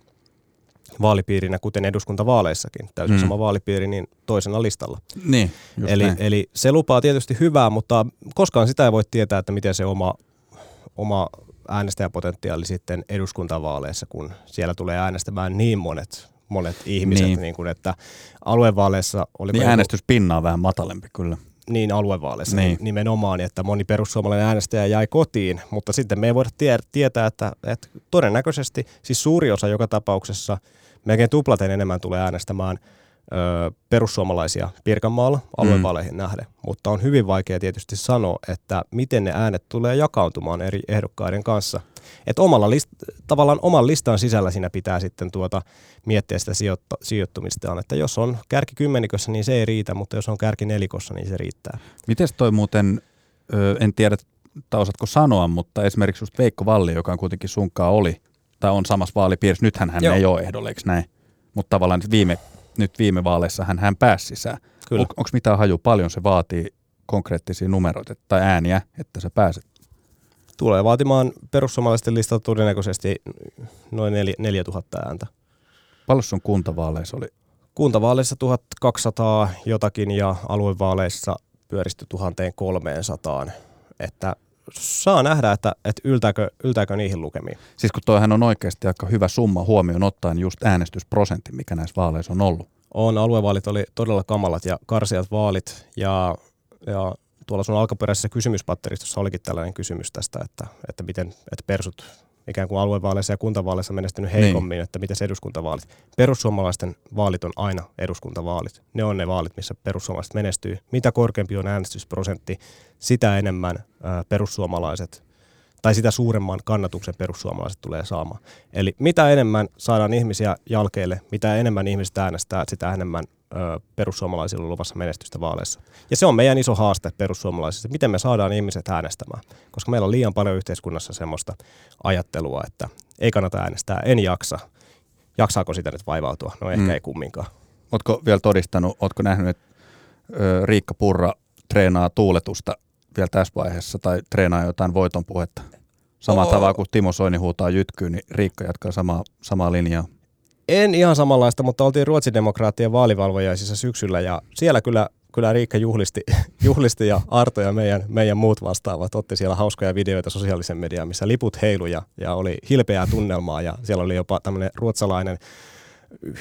Speaker 2: vaalipiirinä, kuten eduskuntavaaleissakin, täysin mm. sama vaalipiiri, niin toisena listalla.
Speaker 1: Niin,
Speaker 2: eli, eli se lupaa tietysti hyvää, mutta koskaan sitä ei voi tietää, että miten se oma, oma äänestäjäpotentiaali sitten eduskuntavaaleissa, kun siellä tulee äänestämään niin monet, monet ihmiset, niin. Niin kuin, että aluevaaleissa oli...
Speaker 1: Niin äänestyspinna on vähän matalempi kyllä
Speaker 2: niin aluevaaleissa niin. nimenomaan, että moni perussuomalainen äänestäjä jäi kotiin, mutta sitten me ei voida tie- tietää, että, että todennäköisesti, siis suuri osa joka tapauksessa, melkein tuplaten enemmän tulee äänestämään ö, perussuomalaisia Pirkanmaalla aluevaaleihin mm. nähden, mutta on hyvin vaikea tietysti sanoa, että miten ne äänet tulee jakautumaan eri ehdokkaiden kanssa. Että omalla list- tavallaan oman listan sisällä siinä pitää sitten tuota miettiä sitä sijoitta- sijoittumistaan, että jos on kärki kymmenikössä, niin se ei riitä, mutta jos on kärki nelikossa, niin se riittää.
Speaker 1: Miten toi muuten, en tiedä, tai osaatko sanoa, mutta esimerkiksi just Veikko Valli, joka on kuitenkin sunkaa oli, tai on samassa vaalipiirissä, nythän hän Joo. ei ole ehdolle, eikö näin? Mutta tavallaan viime, nyt viime vaaleissa hän, hän pääsi sisään. On, Onko mitään haju, paljon se vaatii konkreettisia numeroita tai ääniä, että sä pääset?
Speaker 2: Tulee vaatimaan perussuomalaisten listalta todennäköisesti noin 4000 ääntä.
Speaker 1: Paljon sun kuntavaaleissa oli?
Speaker 2: Kuntavaaleissa 1200 jotakin ja aluevaaleissa pyöristy 1300. Että saa nähdä, että, että yltääkö, yltääkö niihin lukemiin.
Speaker 1: Siis kun toihan on oikeasti aika hyvä summa huomioon ottaen just äänestysprosentti, mikä näissä vaaleissa on ollut.
Speaker 2: On, aluevaalit oli todella kamalat ja karsiat vaalit ja, ja tuolla sun alkuperäisessä kysymyspatteristossa olikin tällainen kysymys tästä, että, että miten että persut ikään kuin aluevaaleissa ja kuntavaaleissa menestynyt heikommin, niin. että miten se eduskuntavaalit. Perussuomalaisten vaalit on aina eduskuntavaalit. Ne on ne vaalit, missä perussuomalaiset menestyy. Mitä korkeampi on äänestysprosentti, sitä enemmän perussuomalaiset tai sitä suuremman kannatuksen perussuomalaiset tulee saamaan. Eli mitä enemmän saadaan ihmisiä jalkeille, mitä enemmän ihmiset äänestää, sitä enemmän ö, perussuomalaisilla on luvassa menestystä vaaleissa. Ja se on meidän iso haaste perussuomalaisissa, miten me saadaan ihmiset äänestämään. Koska meillä on liian paljon yhteiskunnassa semmoista ajattelua, että ei kannata äänestää, en jaksa. Jaksaako sitä nyt vaivautua? No ehkä mm. ei kumminkaan.
Speaker 1: Oletko vielä todistanut, oletko nähnyt, että Riikka Purra treenaa tuuletusta vielä tässä vaiheessa tai treenaa jotain voiton puhetta? Samalla oh. tavalla kuin Timo Soini huutaa jytkyyn, niin Riikka jatkaa samaa, samaa linjaa.
Speaker 2: En ihan samanlaista, mutta oltiin Ruotsin-demokraattien vaalivalvojaisissa syksyllä ja siellä kyllä, kyllä Riikka juhlisti, juhlisti ja Arto ja meidän, meidän muut vastaavat otti siellä hauskoja videoita sosiaalisen mediaan, missä liput heilu ja, oli hilpeää tunnelmaa ja siellä oli jopa tämmöinen ruotsalainen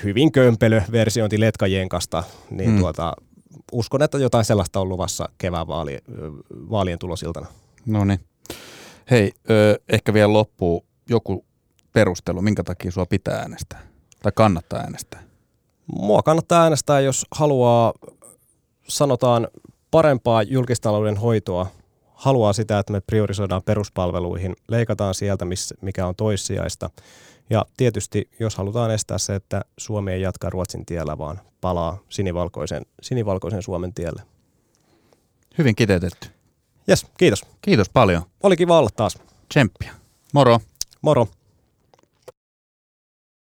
Speaker 2: hyvin kömpelö versiointi Letkajenkasta, niin hmm. tuota, uskon, että jotain sellaista on luvassa kevään vaali, vaalien tulosiltana.
Speaker 1: No niin. Hei, ö, ehkä vielä loppuu joku perustelu, minkä takia sua pitää äänestää tai kannattaa äänestää?
Speaker 2: Mua kannattaa äänestää, jos haluaa, sanotaan, parempaa julkistalouden hoitoa, haluaa sitä, että me priorisoidaan peruspalveluihin, leikataan sieltä, mikä on toissijaista. Ja tietysti, jos halutaan estää se, että Suomi ei jatka Ruotsin tiellä, vaan palaa sinivalkoisen, sinivalkoisen Suomen tielle.
Speaker 1: Hyvin kiteytetty.
Speaker 2: Jes, kiitos.
Speaker 1: Kiitos paljon.
Speaker 2: Oli kiva olla taas.
Speaker 1: Tsemppiä. Moro.
Speaker 2: Moro.